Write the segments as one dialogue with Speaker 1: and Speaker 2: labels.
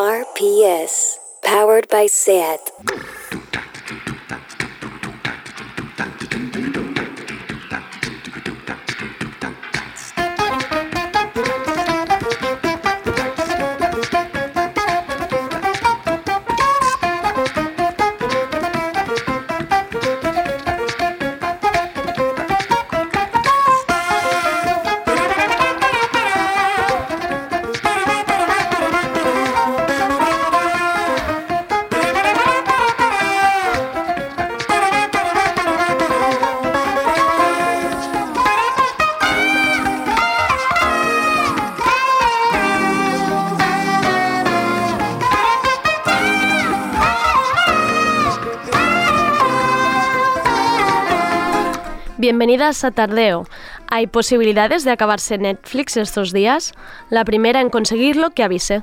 Speaker 1: RPS, powered by SAT.
Speaker 2: Bienvenidas a Tardeo. ¿Hay posibilidades de acabarse Netflix estos días? La primera en conseguirlo que avise.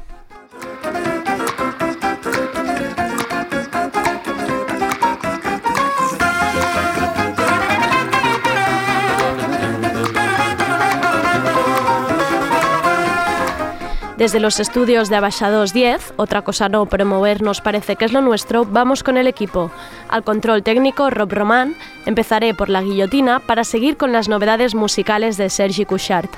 Speaker 2: Desde los estudios de Abaixados 10, otra cosa no, pero movernos parece que es lo nuestro, vamos con el equipo. Al control técnico, Rob Román, empezaré por la guillotina para seguir con las novedades musicales de Sergi Couchard.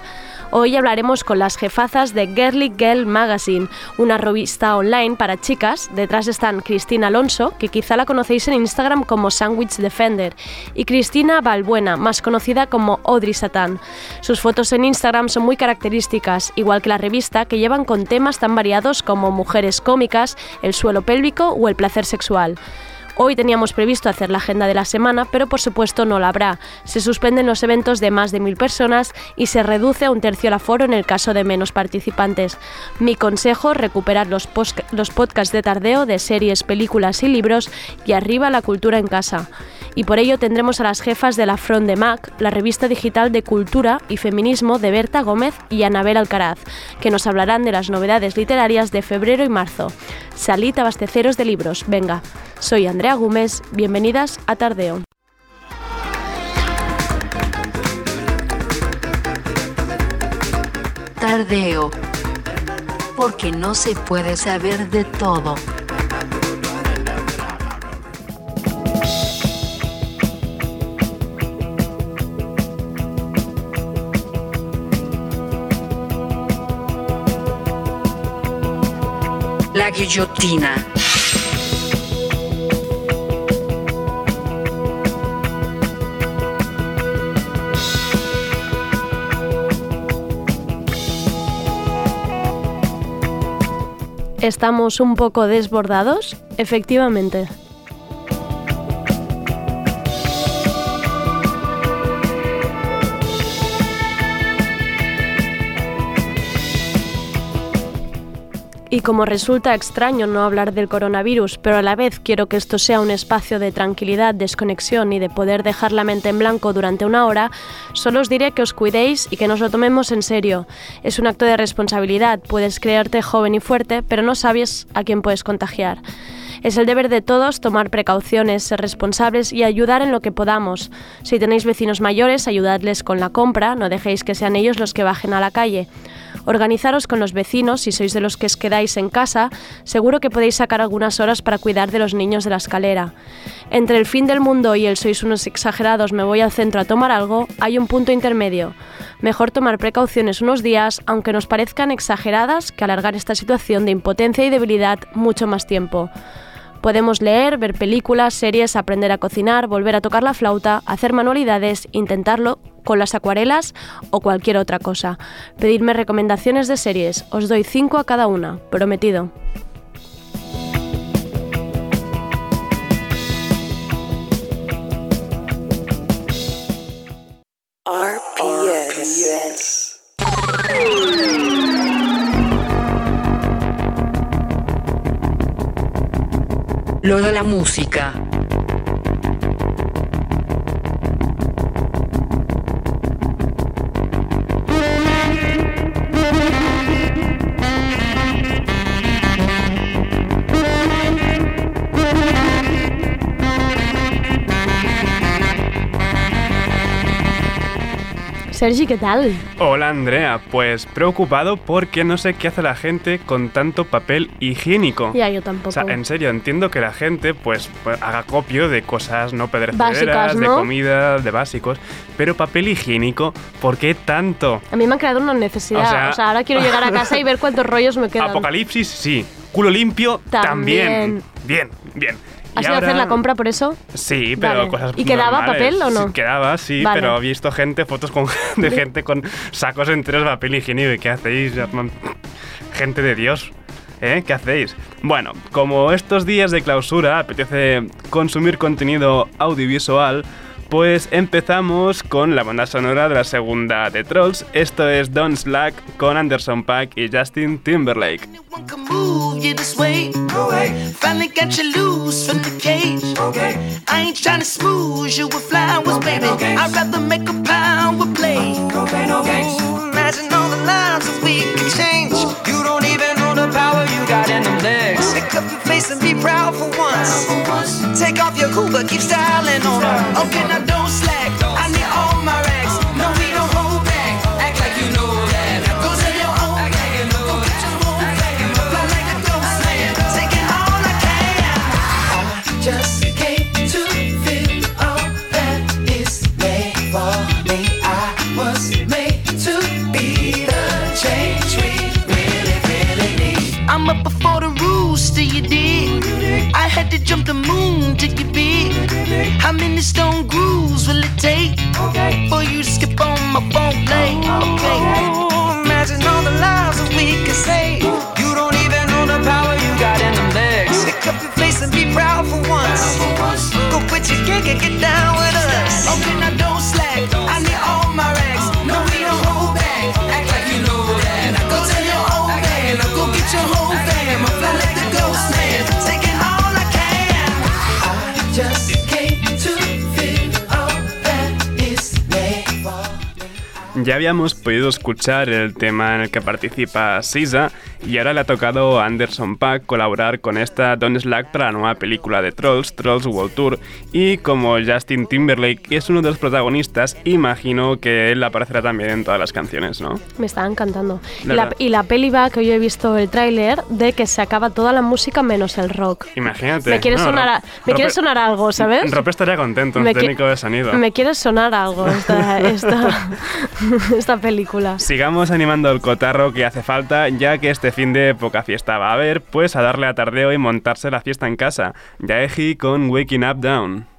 Speaker 2: Hoy hablaremos con las jefazas de Girly Girl Magazine, una revista online para chicas. Detrás están Cristina Alonso, que quizá la conocéis en Instagram como Sandwich Defender, y Cristina Balbuena, más conocida como Audrey Satán. Sus fotos en Instagram son muy características, igual que la revista, que llevan con temas tan variados como mujeres cómicas, el suelo pélvico o el placer sexual. Hoy teníamos previsto hacer la agenda de la semana, pero por supuesto no la habrá. Se suspenden los eventos de más de mil personas y se reduce a un tercio el aforo en el caso de menos participantes. Mi consejo, recuperar los, los podcasts de tardeo de series, películas y libros y arriba la cultura en casa y por ello tendremos a las jefas de la Front de Mac, la revista digital de cultura y feminismo de Berta Gómez y Anabel Alcaraz, que nos hablarán de las novedades literarias de febrero y marzo. Salid abasteceros de libros, venga. Soy Andrea Gómez, bienvenidas a Tardeo.
Speaker 1: Tardeo, porque no se puede saber de todo. La guillotina.
Speaker 2: ¿Estamos un poco desbordados? Efectivamente. Y como resulta extraño no hablar del coronavirus, pero a la vez quiero que esto sea un espacio de tranquilidad, desconexión y de poder dejar la mente en blanco durante una hora, solo os diré que os cuidéis y que nos lo tomemos en serio. Es un acto de responsabilidad, puedes creerte joven y fuerte, pero no sabes a quién puedes contagiar. Es el deber de todos tomar precauciones, ser responsables y ayudar en lo que podamos. Si tenéis vecinos mayores, ayudadles con la compra, no dejéis que sean ellos los que bajen a la calle. Organizaros con los vecinos, si sois de los que os quedáis en casa, seguro que podéis sacar algunas horas para cuidar de los niños de la escalera. Entre el fin del mundo y el sois unos exagerados me voy al centro a tomar algo, hay un punto intermedio. Mejor tomar precauciones unos días, aunque nos parezcan exageradas, que alargar esta situación de impotencia y debilidad mucho más tiempo. Podemos leer, ver películas, series, aprender a cocinar, volver a tocar la flauta, hacer manualidades, intentarlo con las acuarelas o cualquier otra cosa. Pedirme recomendaciones de series, os doy 5 a cada una, prometido.
Speaker 1: Lo de la música.
Speaker 2: Sergi, ¿qué tal?
Speaker 3: Hola Andrea, pues preocupado porque no sé qué hace la gente con tanto papel higiénico.
Speaker 2: Ya, yo tampoco.
Speaker 3: O sea, en serio, entiendo que la gente pues, pues haga copio de cosas no perecederas, de comida, de básicos, pero papel higiénico, ¿por qué tanto?
Speaker 2: A mí me ha creado una necesidad.
Speaker 3: O sea-
Speaker 2: O sea, ahora quiero llegar a casa y ver cuántos rollos me quedan.
Speaker 3: Apocalipsis, sí. Culo limpio,
Speaker 2: También.
Speaker 3: también. Bien, bien.
Speaker 2: ¿Has ido a hacer la compra por eso?
Speaker 3: Sí, pero
Speaker 2: Vale.
Speaker 3: cosas
Speaker 2: ¿Y quedaba
Speaker 3: normales.
Speaker 2: papel o no?
Speaker 3: Sí, quedaba, sí,
Speaker 2: Vale.
Speaker 3: pero he visto gente, fotos con, de gente con sacos enteros de papel higiénico. ¿Y qué hacéis? Gente de Dios. ¿Eh? ¿Qué hacéis? Bueno, como estos días de clausura apetece consumir contenido audiovisual, pues empezamos con la banda sonora de la segunda de Trolls. Esto es Don't Slack con Anderson Paak y Justin Timberlake.
Speaker 4: Anyone can move you this way. Finally got you loose from the cage. Okay. I ain't trying to smooth you with flowers, baby. I'd rather make a pound with blade. Ooh, Imagine all the lives that we could change. You don't even know the power you got in them legs. Pick up your face and be proud for once. Take off your cool, but keep styling on her. Okay, now don't slack. I need all my to jump the moon to get big. How many stone grooves will it take for you to skip on my phone play? Okay. Ooh, imagine all the lives that we could save. You don't even know the power you got in them legs. Pick up your face and be proud for once. Go quit your gig and get down with us. Okay, now don't
Speaker 3: Ya habíamos podido escuchar el tema en el que participa Sisa y ahora le ha tocado a Anderson Paak colaborar con esta Don't Slack para la nueva película de Trolls, Trolls World Tour. Y como Justin Timberlake es uno de los protagonistas, imagino que él aparecerá también en todas las canciones, ¿no?
Speaker 2: Me estaba encantando. Y la, y la peli va, que hoy he visto el tráiler, de que se acaba toda la música menos el rock.
Speaker 3: Imagínate.
Speaker 2: Me quiere
Speaker 3: No,
Speaker 2: sonar, a- me quiere sonar algo, ¿sabes?
Speaker 3: Rope estaría contento, un técnico de sonido.
Speaker 2: Me quiere sonar algo esta, esta, esta película.
Speaker 3: Sigamos animando el cotarro que hace falta, ya que este fin de poca fiesta va a haber, pues a darle a tardeo y montarse la fiesta en casa. Yaeji con Waking Up Down.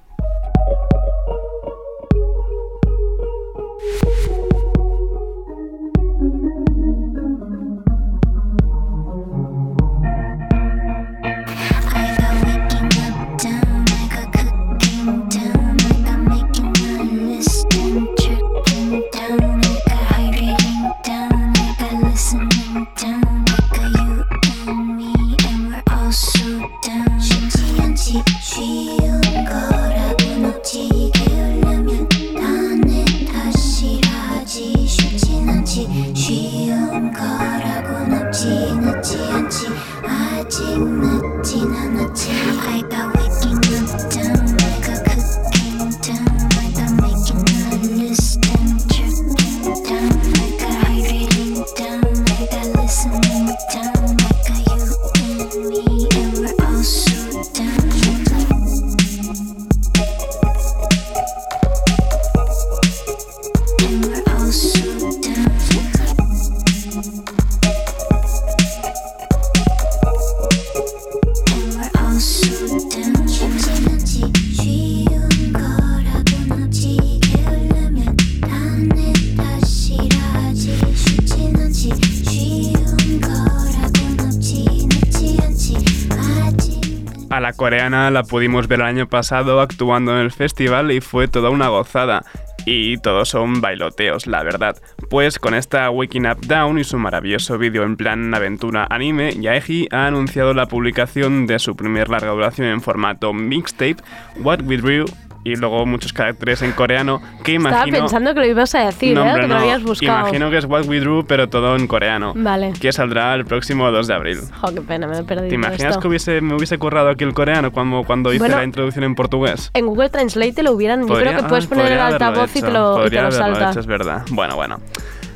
Speaker 3: La pudimos ver el año pasado actuando en el festival y fue toda una gozada. Y todos son bailoteos, la verdad. Pues con esta Waking Up Down y su maravilloso vídeo en plan aventura anime, Yaeji ha anunciado la publicación de su primer larga duración en formato mixtape, What We Drew y luego muchos caracteres en coreano que
Speaker 2: Estaba
Speaker 3: imagino...
Speaker 2: pensando que lo ibas a decir,
Speaker 3: No,
Speaker 2: ¿eh? que lo
Speaker 3: no.
Speaker 2: habías buscado.
Speaker 3: Imagino que es What We Drew, pero todo en coreano.
Speaker 2: Vale.
Speaker 3: Que saldrá el próximo 2 de abril.
Speaker 2: Jo, qué pena, me he perdido
Speaker 3: ¿Te imaginas
Speaker 2: esto.
Speaker 3: que hubiese, me hubiese currado aquí el coreano cuando, cuando hice
Speaker 2: Bueno,
Speaker 3: la introducción en portugués?
Speaker 2: En Google Translate te lo hubieran... Yo
Speaker 3: Podría-
Speaker 2: creo que puedes
Speaker 3: ah,
Speaker 2: poner el altavoz y
Speaker 3: hecho,
Speaker 2: te lo, y te lo salta.
Speaker 3: hecho, es verdad. Bueno, bueno.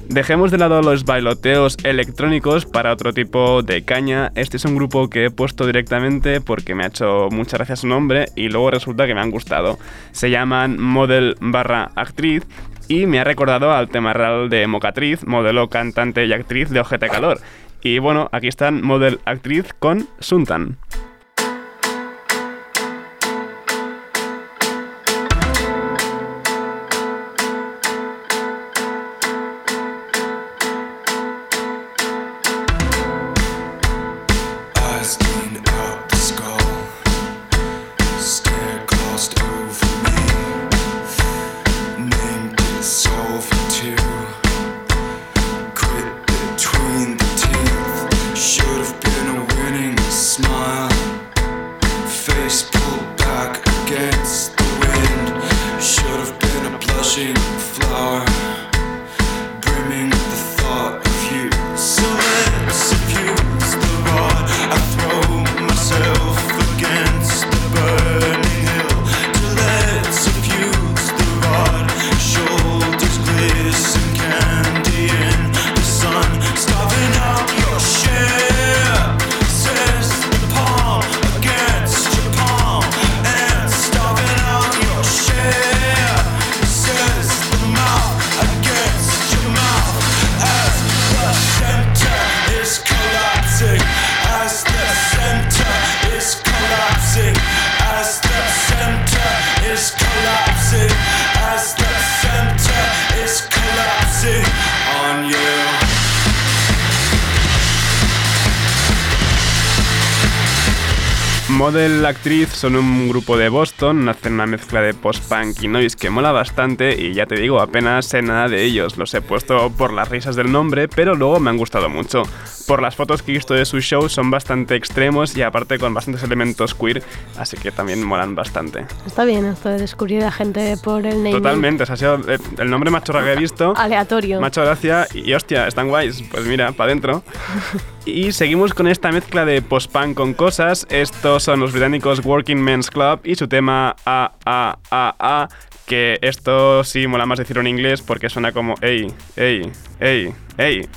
Speaker 3: Dejemos de lado los bailoteos electrónicos para otro tipo de caña. Este es un grupo que he puesto directamente porque me ha hecho mucha gracia su nombre y luego resulta que me han gustado. Se llaman Model barra actriz y me ha recordado al tema real de Mocatriz, modelo, cantante y actriz de Ojete Calor. Y bueno, aquí están Model Actriz con Suntan. Model Actriz son un grupo de Boston, hacen una mezcla de post-punk y noise que mola bastante y ya te digo, apenas sé nada de ellos, los he puesto por las risas del nombre, pero luego me han gustado mucho. Por las fotos que he visto de su show son bastante extremos y aparte con bastantes elementos queer, así que también molan bastante.
Speaker 2: Está bien esto de descubrir a gente por el naming.
Speaker 3: Totalmente, o sea, ha sido eh, el nombre más chorra que he visto.
Speaker 2: Aleatorio.
Speaker 3: Macho gracia y hostia, están guays. Pues mira, para adentro. Y seguimos con esta mezcla de post-punk con cosas. Estos son británicos Working Men's Club y su tema A, A, A, A. Que esto sí mola más decirlo en inglés porque suena como ey, ey, ey, ey.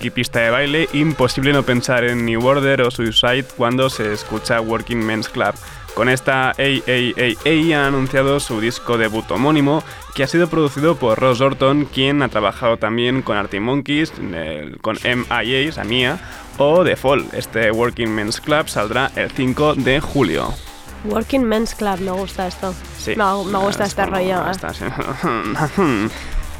Speaker 3: Y pista de baile, imposible no pensar en New Order o Suicide cuando se escucha Working Men's Club. Con esta AAAA han anunciado su disco debut homónimo, que ha sido producido por Ross Orton, quien ha trabajado también con Artie Monkeys, con MIA, Samia, o The Fall. Este Working Men's Club saldrá el 5 de julio.
Speaker 2: Working Men's Club, me gusta esto.
Speaker 3: Sí.
Speaker 2: Me, gusta
Speaker 3: Es
Speaker 2: este rollo. ¿eh?
Speaker 3: esta, sí.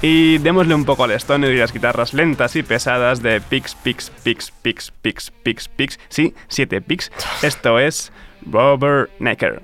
Speaker 3: Y démosle un poco al stoner y las guitarras lentas y pesadas de Pix, Pix, Pix, Pix, Pix, Pix, Pix. Sí, 7 Pix. Esto es Robert Necker.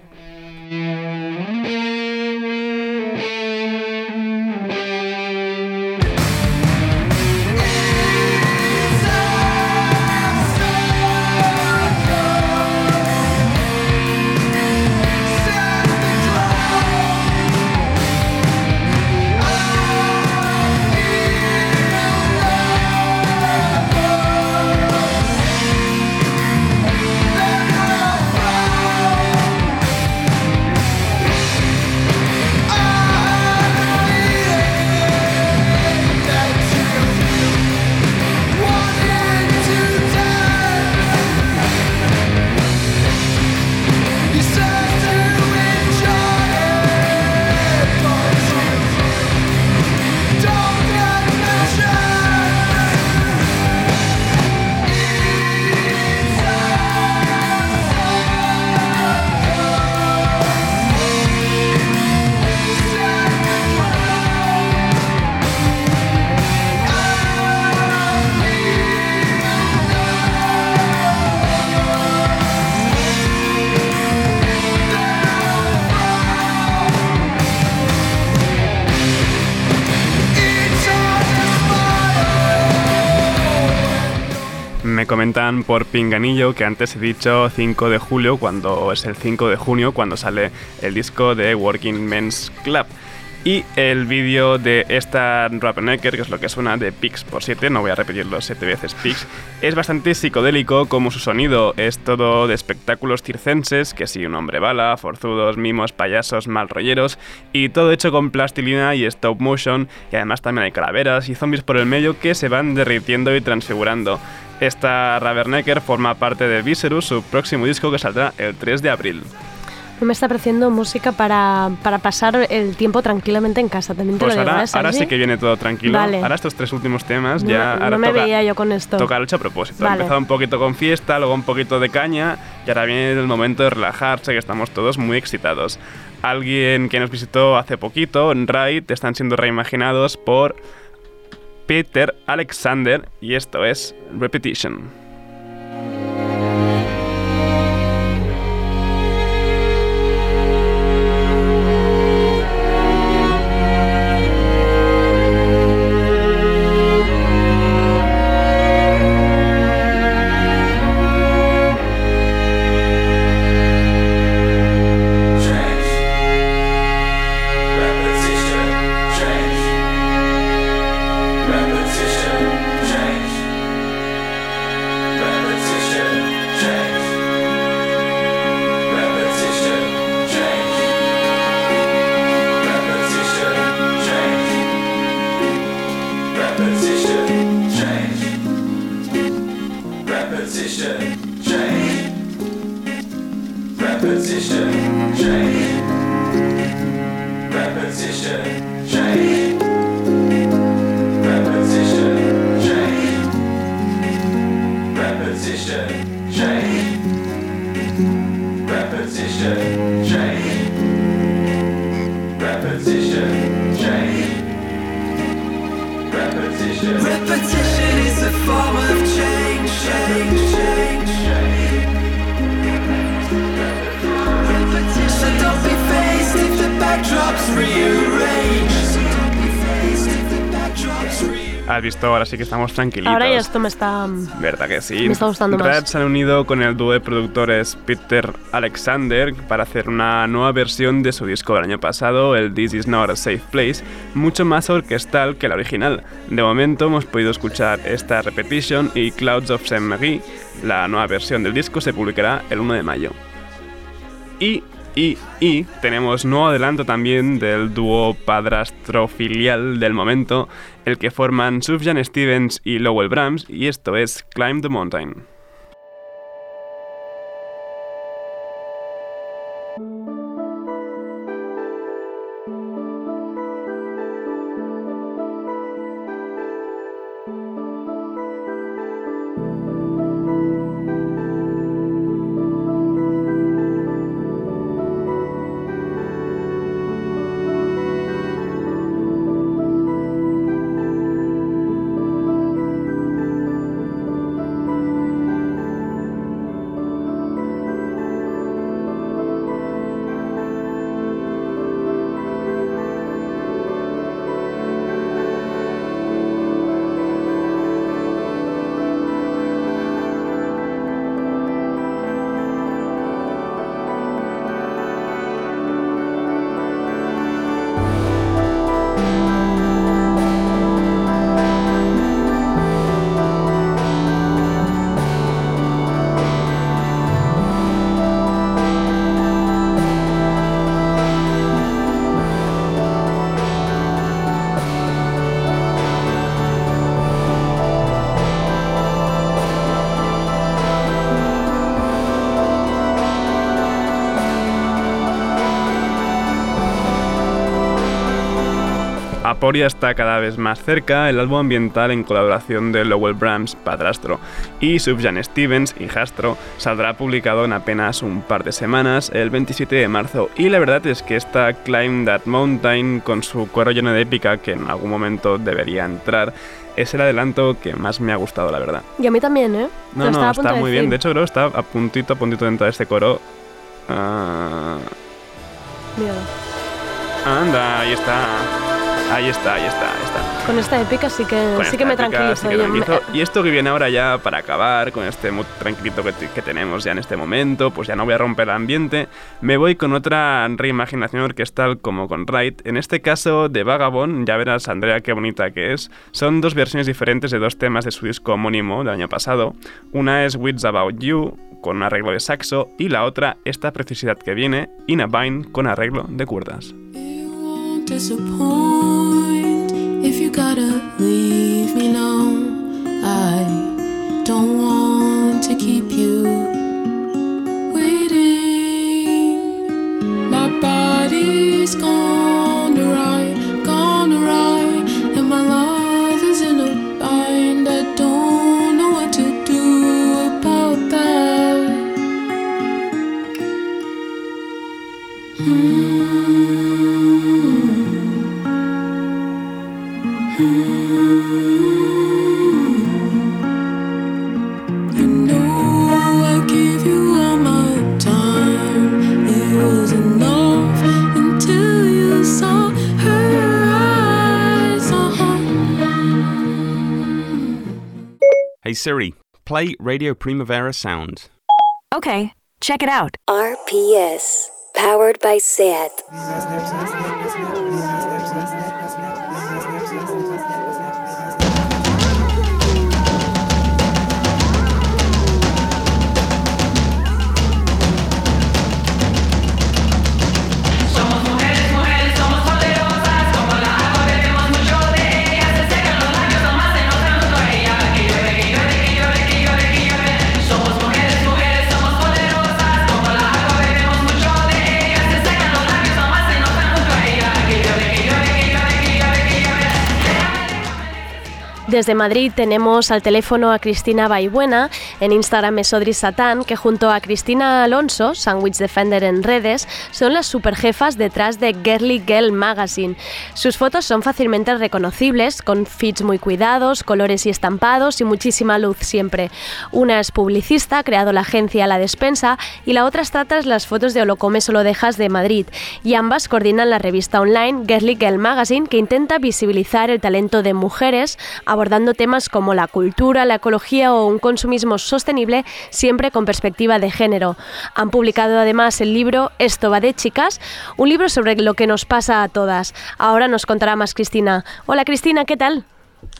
Speaker 3: Por pinganillo que antes he dicho 5 de julio, cuando es el 5 de junio, cuando sale el disco de Working Men's Club. Y el vídeo de esta Rappernecker, que es lo que suena de Pix por 7, no voy a repetirlo 7 veces Pix, es bastante psicodélico como su sonido es todo de espectáculos circenses, que sí, un hombre bala, forzudos, mimos, payasos, mal rolleros, y todo hecho con plastilina y stop motion, y además también hay calaveras y zombies por el medio que se van derritiendo y transfigurando. Esta Ravernecker forma parte de Viserus, su próximo disco que saldrá el 3 de abril.
Speaker 2: Me está pareciendo música para, para pasar el tiempo tranquilamente en casa. También te
Speaker 3: Pues
Speaker 2: lo digo,
Speaker 3: ahora,
Speaker 2: ¿eh,
Speaker 3: ahora sí que viene todo tranquilo.
Speaker 2: Vale.
Speaker 3: Ahora estos tres últimos temas
Speaker 2: No,
Speaker 3: ya...
Speaker 2: no
Speaker 3: ahora
Speaker 2: me
Speaker 3: toca,
Speaker 2: veía yo con esto.
Speaker 3: Toca hecho a propósito. Ha
Speaker 2: Vale.
Speaker 3: empezado un poquito con fiesta, luego un poquito de caña y ahora viene el momento de relajarse, que estamos todos muy excitados. Alguien que nos visitó hace poquito, Raid, están siendo reimaginados por Peter Alexander y esto es Repetition. Que estamos tranquilitos.
Speaker 2: Ahora ya esto me está...
Speaker 3: ¿Verdad que sí?
Speaker 2: Me está gustando más.
Speaker 3: Rad se han unido con el dúo de productores Peter Alexander para hacer una nueva versión de su disco del año pasado, el This Is Not a Safe Place, mucho más orquestal que la original. De momento hemos podido escuchar esta repetition y Clouds of Saint-Marie. La nueva versión del disco se publicará el 1 de mayo. Y, y, tenemos nuevo adelanto también del dúo padrastro-filial del momento, el que forman Sufjan Stevens y Lowell Brahms, y esto es Climb the Mountain. Aporia está cada vez más cerca, el álbum ambiental en colaboración de Lowell Brahms, padrastro, y Subjan Stevens, hijastro, saldrá publicado en apenas un par de semanas, el 27 de marzo. Y la verdad es que esta Climb That Mountain, con su cuero lleno de épica, que en algún momento debería entrar, es el adelanto que más me ha gustado, la verdad.
Speaker 2: Y a mí también, ¿eh?
Speaker 3: No,
Speaker 2: Lo
Speaker 3: no, está
Speaker 2: de
Speaker 3: muy bien.
Speaker 2: decir.
Speaker 3: De hecho, creo que está a puntito, a puntito de entrar este coro. Ah,
Speaker 2: Miedo.
Speaker 3: anda, ahí está. Ahí está, ahí está, ahí está.
Speaker 2: Con esta épica sí que,
Speaker 3: Con
Speaker 2: sí que me
Speaker 3: épica
Speaker 2: tranquilizo.
Speaker 3: sí que
Speaker 2: me-.
Speaker 3: Y esto que viene ahora ya para acabar con este mood tranquilito que, que tenemos ya en este momento, pues ya no voy a romper el ambiente, me voy con otra reimaginación orquestal como con Wright. En este caso de Vagabond, ya verás Andrea qué bonita que es. Son dos versiones diferentes de dos temas de su disco homónimo del año pasado. Una es Wits About You con un arreglo de saxo y la otra esta precisidad que viene, In a Vine con arreglo de cuerdas.
Speaker 5: Won't gotta leave me now. I don't want to keep you waiting. My body's gone
Speaker 6: Hey Siri, play Radio Primavera Sound.
Speaker 7: Okay, check it out.
Speaker 1: RPS, powered by SAT.
Speaker 2: Desde Madrid tenemos al teléfono a Cristina Baibuena, en Instagram es Odri Satán, que junto a Cristina Alonso, Sandwich Defender en redes, son las superjefas detrás de Girly Girl Magazine. Sus fotos son fácilmente reconocibles, con feeds muy cuidados, colores y estampados y muchísima luz siempre. Una es publicista, ha creado la agencia La Despensa, y la otra trata las fotos de Holocome Solo Dejas de Madrid, y ambas coordinan la revista online Girly Girl Magazine, que intenta visibilizar el talento de mujeres, abordando temas como la cultura, la ecología o un consumismo sostenible, siempre con perspectiva de género. Han publicado además el libro Esto va de chicas, un libro sobre lo que nos pasa a todas. Ahora nos contará más Cristina. Hola Cristina, ¿qué tal?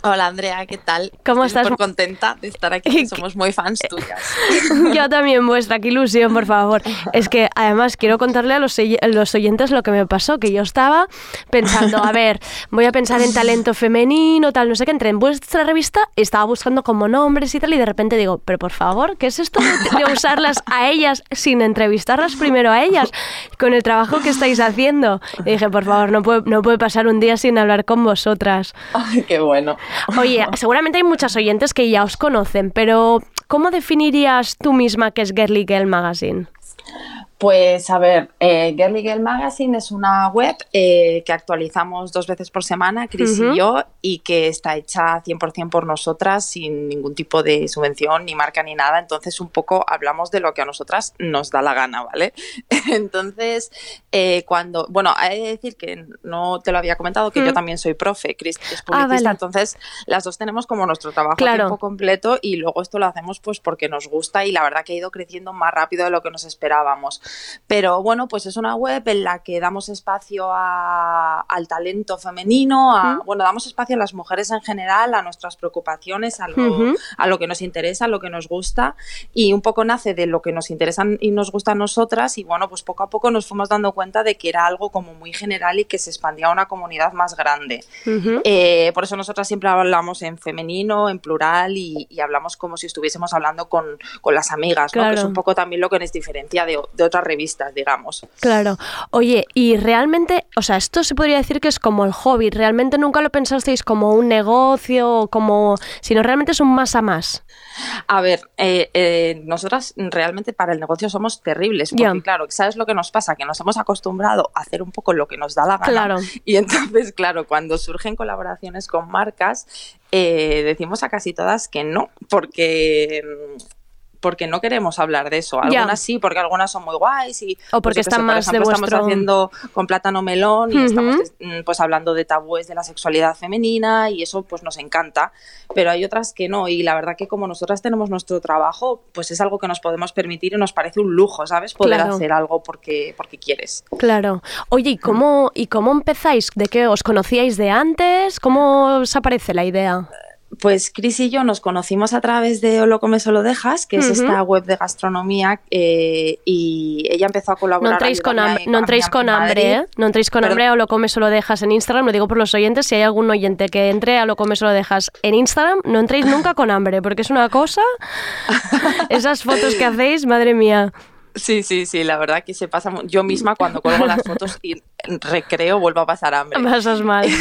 Speaker 8: Hola Andrea, ¿qué tal?
Speaker 2: ¿Cómo
Speaker 8: Estoy
Speaker 2: estás?
Speaker 8: súper contenta de estar aquí, somos muy fans tuyas.
Speaker 2: Yo también, vuestra, qué ilusión, por favor. Es que además quiero contarle a los, oy- los oyentes lo que me pasó, que yo estaba pensando, a ver, voy a pensar en talento femenino, tal, no sé qué, entré en vuestra revista, estaba buscando como nombres y tal, y de repente digo, pero por favor, ¿qué es esto de, de usarlas a ellas sin entrevistarlas primero a ellas? Con el trabajo que estáis haciendo. Y dije, por favor, no puede, no puede pasar un día sin hablar con vosotras.
Speaker 8: Ay, qué bueno.
Speaker 2: Oye, seguramente hay muchas oyentes que ya os conocen, pero ¿cómo definirías tú misma que es Girly Girl Magazine?
Speaker 8: Pues a ver, eh, Girly Girl Magazine es una web eh, que actualizamos dos veces por semana, Chris
Speaker 2: Ujú.
Speaker 8: y yo, y que está hecha 100% por nosotras, sin ningún tipo de subvención, ni marca, ni nada. Entonces, un poco hablamos de lo que a nosotras nos da la gana, ¿vale? Entonces, eh, cuando, bueno, hay que decir que no te lo había comentado, que
Speaker 2: Mm.
Speaker 8: yo también soy profe, Chris es
Speaker 2: Ah,
Speaker 8: publicista,
Speaker 2: vale.
Speaker 8: entonces las dos tenemos como nuestro trabajo
Speaker 2: Claro.
Speaker 8: a tiempo completo y luego esto lo hacemos pues porque nos gusta y la verdad que ha ido creciendo más rápido de lo que nos esperábamos. Pero bueno, pues es una web en la que damos espacio a- al talento femenino, a,
Speaker 2: Ujú.
Speaker 8: bueno, damos espacio a las mujeres en general, a nuestras preocupaciones, a lo,
Speaker 2: Ujú.
Speaker 8: a lo que nos interesa, a lo que nos gusta y un poco nace de lo que nos interesa y nos gusta a nosotras y bueno, pues poco a poco nos fuimos dando cuenta de que era algo como muy general y que se expandía a una comunidad más grande.
Speaker 2: Ujú.
Speaker 8: Eh, por eso nosotras siempre hablamos en femenino, en plural y, y hablamos como si estuviésemos hablando con, con las amigas, ¿no?
Speaker 2: Claro.
Speaker 8: que es un poco también lo que nos diferencia de, de otras revistas, digamos.
Speaker 2: Claro. Oye, y realmente, o sea, esto se podría decir que es como el hobby. ¿Realmente nunca lo pensasteis como un negocio, como, sino realmente es un más a más?
Speaker 8: A ver, eh, eh, nosotras realmente para el negocio somos terribles, porque claro, ¿sabes lo que nos pasa? Que nos hemos acostumbrado a hacer un poco lo que nos da la gana.
Speaker 2: Claro.
Speaker 8: Y entonces, claro, cuando surgen colaboraciones con marcas, eh, decimos a casi todas que no, porque porque no queremos hablar de eso. Algunas sí, porque algunas son muy guays y
Speaker 2: O porque
Speaker 8: pues,
Speaker 2: están
Speaker 8: sé,
Speaker 2: más
Speaker 8: por
Speaker 2: de
Speaker 8: ejemplo,
Speaker 2: vuestro-
Speaker 8: estamos haciendo con plátano melón y estamos mm, pues hablando de tabúes de la sexualidad femenina y eso pues nos encanta, pero hay otras que no y la verdad que como nosotras tenemos nuestro trabajo, pues es algo que nos podemos permitir y nos parece un lujo, ¿sabes? Poder
Speaker 2: Claro.
Speaker 8: hacer algo porque porque quieres.
Speaker 2: Claro. Oye, ¿y cómo, ¿y cómo empezáis? ¿De qué os conocíais de antes? ¿Cómo os aparece la idea?
Speaker 8: Pues Cris y yo nos conocimos a través de lo comes o lo dejas, que es esta web de gastronomía eh, y ella empezó a colaborar.
Speaker 2: No entréis con, hambre, no entréis con hambre. ¿eh? No entréis con
Speaker 8: Perdón.
Speaker 2: hambre o lo comes o lo dejas en Instagram. Lo digo por los oyentes. Si hay algún oyente que entre a lo comes o lo dejas en Instagram, no entréis nunca con hambre, porque es una cosa. Esas fotos que hacéis, madre mía.
Speaker 8: Sí, sí, sí, la verdad que se pasa. Yo misma cuando colgo las fotos recreo vuelvo a pasar hambre.
Speaker 2: Pasas mal.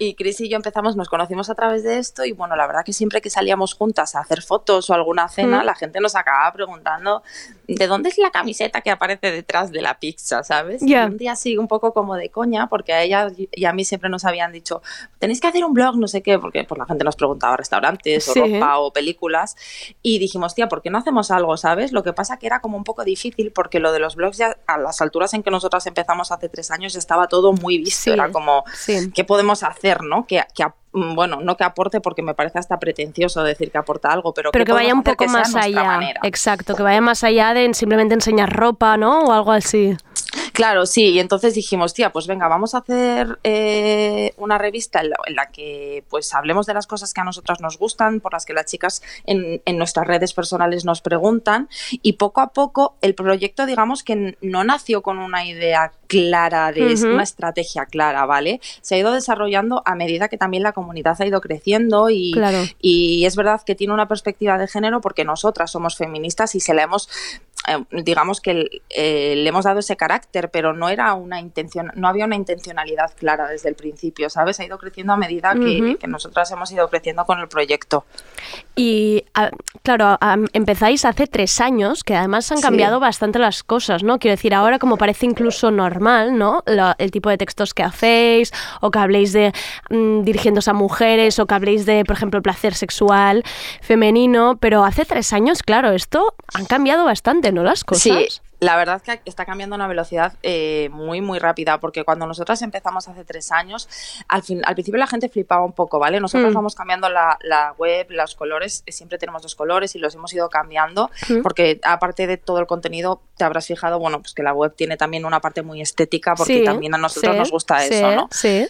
Speaker 8: Y Chris y yo empezamos, nos conocimos a través de esto y bueno, la verdad que siempre que salíamos juntas a hacer fotos o alguna cena,
Speaker 2: Mm.
Speaker 8: la gente nos acababa preguntando ¿de dónde es la camiseta que aparece detrás de la pizza? ¿Sabes? Y un día así un poco como de coña, porque a ella y a mí siempre nos habían dicho tenéis que hacer un blog, no sé qué, porque pues, la gente nos preguntaba restaurantes
Speaker 2: Sí.
Speaker 8: o ropa o películas y dijimos, tía, ¿por qué no hacemos algo, sabes? Lo que pasa que era como un poco difícil porque lo de los blogs ya a las alturas en que nosotras empezamos hace tres años ya estaba todo muy visto,
Speaker 2: Sí,
Speaker 8: era como
Speaker 2: sí.
Speaker 8: ¿qué podemos hacer, no? Que, que mm, bueno, no que aporte porque me parece hasta pretencioso decir que aporta algo, pero,
Speaker 2: Pero
Speaker 8: ¿qué
Speaker 2: que vaya un poco más allá.
Speaker 8: manera?
Speaker 2: Exacto, que vaya más allá de simplemente enseñar ropa, ¿no? O algo así.
Speaker 8: Claro, sí, y entonces dijimos, tía, pues venga, vamos a hacer eh, una revista en la, en la que pues hablemos de las cosas que a nosotras nos gustan, por las que las chicas en, en nuestras redes personales nos preguntan, y poco a poco el proyecto, digamos que no nació con una idea clara, de una estrategia clara, ¿vale? Se ha ido desarrollando a medida que también la comunidad ha ido creciendo y,
Speaker 2: Claro.
Speaker 8: y es verdad que tiene una perspectiva de género porque nosotras somos feministas y se la hemos, eh, digamos que eh, le hemos dado ese carácter, pero no era una intención, no había una intencionalidad clara desde el principio, ¿sabes? Ha ido creciendo a medida que, nosotras hemos ido creciendo con el proyecto.
Speaker 2: Y a- claro, a- empezáis hace tres años, que además han
Speaker 8: Sí.
Speaker 2: cambiado bastante las cosas, ¿no? Quiero decir, ahora como parece incluso normal, ¿no? El tipo de textos que hacéis, o que habléis de mm, dirigiéndose a mujeres, o que habléis de, por ejemplo, placer sexual femenino, pero hace tres años, claro, esto han cambiado bastante, ¿no? Las cosas.
Speaker 8: Sí, la verdad que está cambiando a una velocidad eh, muy, muy rápida, porque cuando nosotras empezamos hace tres años, al, fin, al principio la gente flipaba un poco, ¿vale? Nosotros
Speaker 2: Mm.
Speaker 8: vamos cambiando la, la web, los colores, eh, siempre tenemos dos colores y los hemos ido cambiando,
Speaker 2: Mm.
Speaker 8: porque aparte de todo el contenido, te habrás fijado, bueno, pues que la web tiene también una parte muy estética, porque
Speaker 2: Sí,
Speaker 8: también a nosotros
Speaker 2: sí,
Speaker 8: nos gusta
Speaker 2: sí,
Speaker 8: eso, ¿no?
Speaker 2: Sí.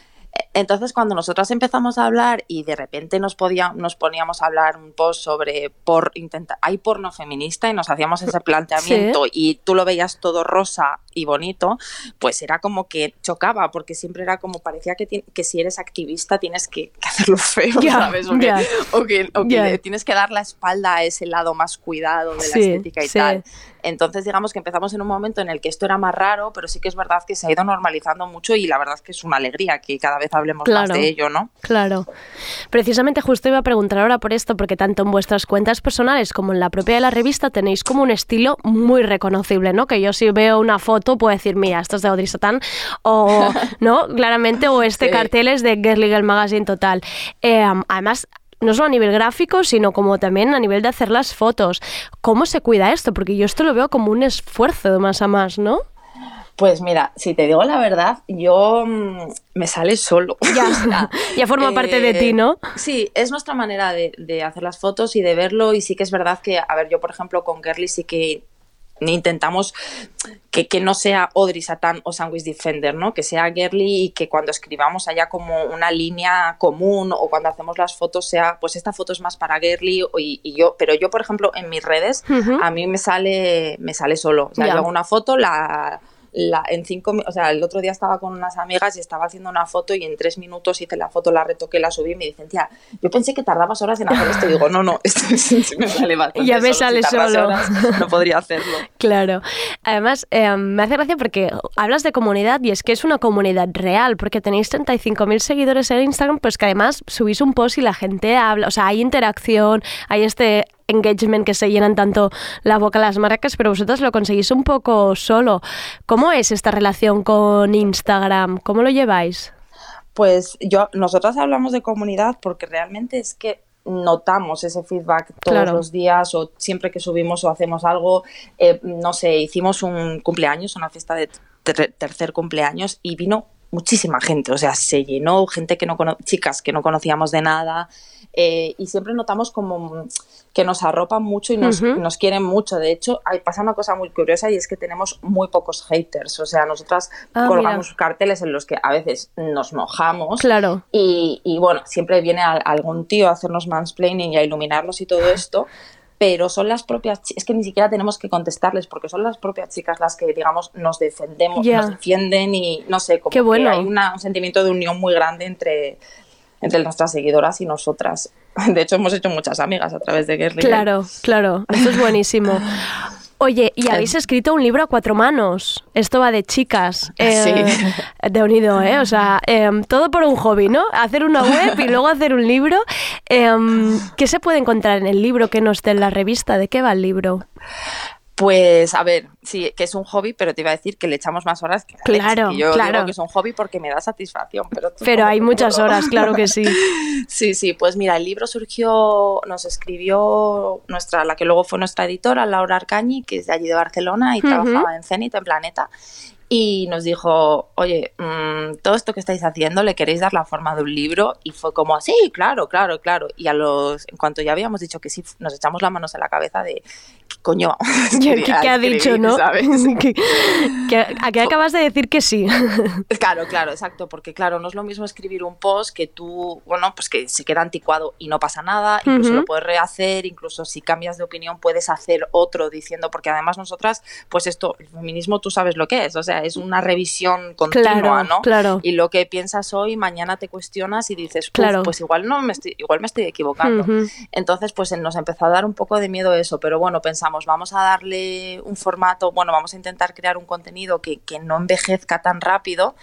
Speaker 8: Entonces, cuando nosotras empezamos a hablar y de repente nos, podía, nos poníamos a hablar un post sobre por intenta, hay porno feminista y nos hacíamos ese planteamiento y tú lo veías todo rosa y bonito, pues era como que chocaba, porque siempre era como parecía que, que si eres activista tienes que, que hacerlo feo, ¿sabes? O que,
Speaker 2: ya.
Speaker 8: o que- o que
Speaker 2: Ya.
Speaker 8: le tienes que dar la espalda a ese lado más cuidado de la
Speaker 2: Sí,
Speaker 8: estética y
Speaker 2: sí.
Speaker 8: tal. Entonces, digamos que empezamos en un momento en el que esto era más raro, pero sí que es verdad que se ha ido normalizando mucho y la verdad es que es una alegría que cada vez hablemos más
Speaker 2: Claro.
Speaker 8: de ello, ¿no?
Speaker 2: Claro. Precisamente justo iba a preguntar ahora por esto, porque tanto en vuestras cuentas personales como en la propia de la revista tenéis como un estilo muy reconocible, ¿no? Que yo si veo una foto puedo decir, mira, esto es de Audrey Satán, o, ¿no? Claramente, o este
Speaker 8: Sí.
Speaker 2: cartel es de Girly Girl Magazine total. Eh, además, no solo a nivel gráfico, sino como también a nivel de hacer las fotos. ¿Cómo se cuida esto? Porque yo esto lo veo como un esfuerzo de más a más, ¿no?
Speaker 8: Pues mira, si te digo la verdad, yo mm, me sale solo.
Speaker 2: Ya,
Speaker 8: sea,
Speaker 2: ya forma parte de
Speaker 8: eh,
Speaker 2: ti, ¿no?
Speaker 8: Sí, es nuestra manera de, de hacer las fotos y de verlo y sí que es verdad que, a ver, yo por ejemplo con Girly sí que intentamos que, que no sea Audrey Satan o Sandwich Defender, ¿no? Que sea Girly y que cuando escribamos haya como una línea común o cuando hacemos las fotos sea, pues esta foto es más para Girly y, y yo, pero yo por ejemplo en mis redes a mí me sale me sale solo, o sea,
Speaker 2: Ya.
Speaker 8: yo hago una foto, la la, en cinco, o sea, el otro día estaba con unas amigas y estaba haciendo una foto y en tres minutos hice la foto, la retoqué, la subí y me dicen, tía, yo pensé que tardabas horas en hacer esto. Y digo, no, no, esto me sale bastante
Speaker 2: Ya me
Speaker 8: solo.
Speaker 2: sale
Speaker 8: Si
Speaker 2: solo.
Speaker 8: horas, no podría hacerlo.
Speaker 2: Claro. Además, eh, me hace gracia porque hablas de comunidad y es que es una comunidad real, porque tenéis 35.000 seguidores en Instagram, pues que además subís un post y la gente habla, o sea, hay interacción, hay este engagement que se llenan tanto la boca las marcas, pero vosotros lo conseguís un poco solo. ¿Cómo es esta relación con Instagram? ¿Cómo lo lleváis?
Speaker 8: Pues yo, nosotras hablamos de comunidad porque realmente es que notamos ese feedback todos
Speaker 2: Claro.
Speaker 8: los días o siempre que subimos o hacemos algo. Eh, no sé, hicimos un cumpleaños, una fiesta de ter- tercer cumpleaños y vino muchísima gente, o sea, se llenó gente que no chicas que no conocíamos de nada eh, y siempre notamos como que nos arropan mucho y nos, nos quieren mucho. De hecho, hay, pasa una cosa muy curiosa y es que tenemos muy pocos haters, o sea, nosotras
Speaker 2: Ah,
Speaker 8: colgamos
Speaker 2: mira.
Speaker 8: carteles en los que a veces nos mojamos
Speaker 2: Claro.
Speaker 8: y, y, bueno, siempre viene al- algún tío a hacernos mansplaining y a iluminarnos y todo esto, pero son las propias, es que ni siquiera tenemos que contestarles porque son las propias chicas las que, digamos, nos defendemos,
Speaker 2: Ya.
Speaker 8: nos defienden y no sé, como
Speaker 2: Qué bueno.
Speaker 8: que hay una- un sentimiento de unión muy grande entre, entre nuestras seguidoras y nosotras. De hecho, hemos hecho muchas amigas a través de Girl.
Speaker 2: Claro, claro, eso es buenísimo. Oye, y habéis escrito un libro a cuatro manos. Esto va de chicas. Eh, De unido, ¿eh? O sea, em, todo por un hobby, ¿no? Hacer una web y luego hacer un libro. Em, ¿Qué se puede encontrar en el libro que no esté en la revista? ¿De qué va el libro?
Speaker 8: Pues a ver, sí, que es un hobby, pero te iba a decir que le echamos más horas que
Speaker 2: Claro,
Speaker 8: que yo
Speaker 2: claro.
Speaker 8: digo que es un hobby porque me da satisfacción, pero
Speaker 2: Pero hay muchas horas, claro que sí.
Speaker 8: Sí, sí, pues mira, el libro surgió, nos escribió nuestra, la que luego fue nuestra editora, Laura Arcañi, que es de allí de Barcelona y trabajaba en Zenit, en Planeta, y nos dijo, oye, mm, todo esto que estáis haciendo, ¿le queréis dar la forma de un libro? Y fue como, sí, claro, claro, claro. Y a los, en cuanto ya habíamos dicho que sí, nos echamos las manos en la cabeza de, ¿qué coño?
Speaker 2: ¿Qué, qué ha dicho, no?
Speaker 8: ¿sabes?
Speaker 2: Que- que- ¿A qué acabas de decir que sí?
Speaker 8: Claro, claro, exacto, porque claro, no es lo mismo escribir un post que tú, bueno, pues que se queda anticuado y no pasa nada, incluso lo puedes rehacer, incluso si cambias de opinión puedes hacer otro diciendo, porque además nosotras, pues esto, el feminismo tú sabes lo que es, o sea, es una revisión continua,
Speaker 2: Claro,
Speaker 8: ¿no?
Speaker 2: claro.
Speaker 8: Y lo que piensas hoy, mañana te cuestionas y dices, "Uf,
Speaker 2: Claro.
Speaker 8: pues igual no me estoy, igual me estoy equivocando. Entonces, pues nos empezó a dar un poco de miedo eso, pero bueno, pensamos, vamos a darle un formato, bueno, vamos a intentar crear un contenido que, que no envejezca tan rápido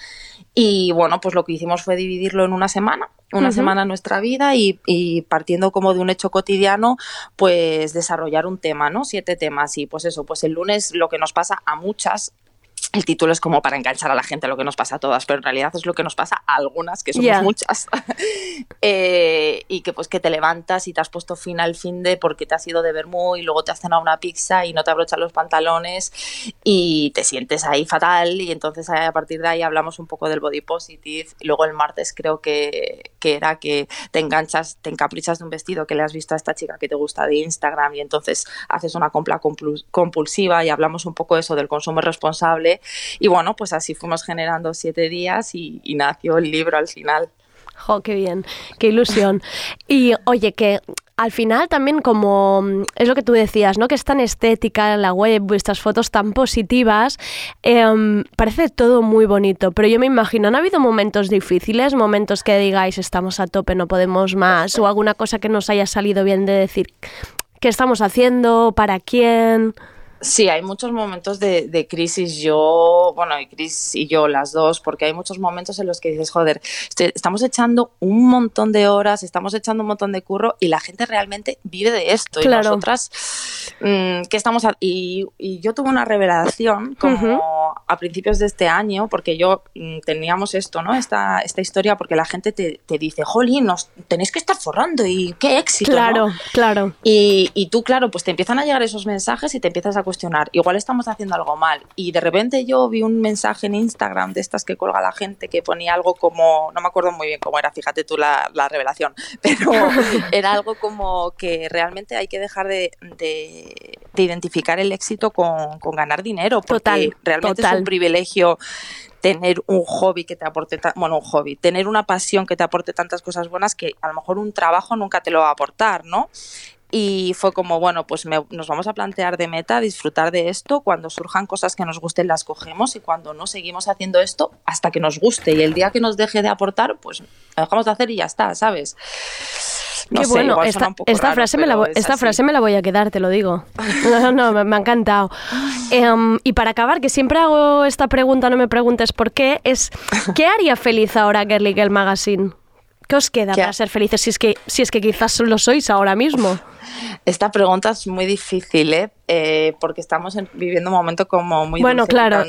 Speaker 8: y bueno, pues lo que hicimos fue dividirlo en una semana, una semana en nuestra vida y, y partiendo como de un hecho cotidiano, pues desarrollar un tema, ¿no? Siete temas y pues eso, pues el lunes lo que nos pasa a muchas el título es como para enganchar a la gente a lo que nos pasa a todas, pero en realidad es lo que nos pasa a algunas, que somos muchas. Eh, y que pues que te levantas y te has puesto fin al fin de porque te has ido de vermú y luego te has cenado una pizza y no te abrochan los pantalones y te sientes ahí fatal y entonces eh, a partir de ahí hablamos un poco del body positive y luego el martes creo que, que era que te enganchas, te encaprichas de un vestido que le has visto a esta chica que te gusta de Instagram y entonces haces una compra compul- compulsiva y hablamos un poco de eso del consumo responsable y bueno pues así fuimos generando siete días y, nació el libro al final.
Speaker 2: Jo, qué bien, qué ilusión. Y oye, que al final también como es lo que tú decías, ¿no? Que es tan estética la web, vuestras fotos tan positivas, em, parece todo muy bonito, pero yo me imagino, ¿han habido momentos difíciles, momentos que digáis estamos a tope, no podemos más, o alguna cosa que nos haya salido bien de decir qué estamos haciendo, para quién?
Speaker 8: Sí, hay muchos momentos de, de crisis. Yo, bueno, y Chris y yo, las dos, porque hay muchos momentos en los que dices, joder, este- estamos echando un montón de horas, estamos echando un montón de curro y la gente realmente vive de esto.
Speaker 2: Claro.
Speaker 8: Y nosotras, mm, ¿qué estamos ha- y, y yo tuve una revelación como a principios de este año, porque yo mm, teníamos esto, ¿no? Esta, esta historia, porque la gente te, te dice, jolín, nos tenéis que estar forrando y qué éxito. ¿no?".
Speaker 2: Claro, claro.
Speaker 8: Y, y tú, claro, pues te empiezan a llegar esos mensajes y te empiezas a cuestionar, igual estamos haciendo algo mal. Y de repente yo vi un mensaje en Instagram de estas que colga la gente que ponía algo como, no me acuerdo muy bien cómo era, fíjate tú la, la revelación, pero era algo como que realmente hay que dejar de, de- de identificar el éxito con, con ganar dinero, porque
Speaker 2: Total,
Speaker 8: realmente es un privilegio tener un hobby que te aporte, bueno, un hobby, tener una pasión que te aporte tantas cosas buenas que a lo mejor un trabajo nunca te lo va a aportar, ¿no? Y fue como, bueno, pues me- nos vamos a plantear de meta disfrutar de esto. Cuando surjan cosas que nos gusten, las cogemos. Y cuando no, seguimos haciendo esto hasta que nos guste. Y el día que nos deje de aportar, pues lo dejamos de hacer y ya está, ¿sabes? No
Speaker 2: Qué
Speaker 8: sé,
Speaker 2: bueno, esta, esta
Speaker 8: raro,
Speaker 2: frase me la esta
Speaker 8: así.
Speaker 2: frase me la voy a quedar, te lo digo. No, no, me, me ha encantado. Em, y para acabar, que siempre hago esta pregunta, no me preguntes por qué, es ¿qué haría feliz ahora Girly Girl Magazine? ¿Qué os queda
Speaker 8: ¿Qué
Speaker 2: para ser felices si es que, si es que quizás lo sois ahora mismo?
Speaker 8: Esta pregunta es muy difícil, ¿eh? Eh, porque estamos en- viviendo un momento como muy
Speaker 2: Bueno, claro.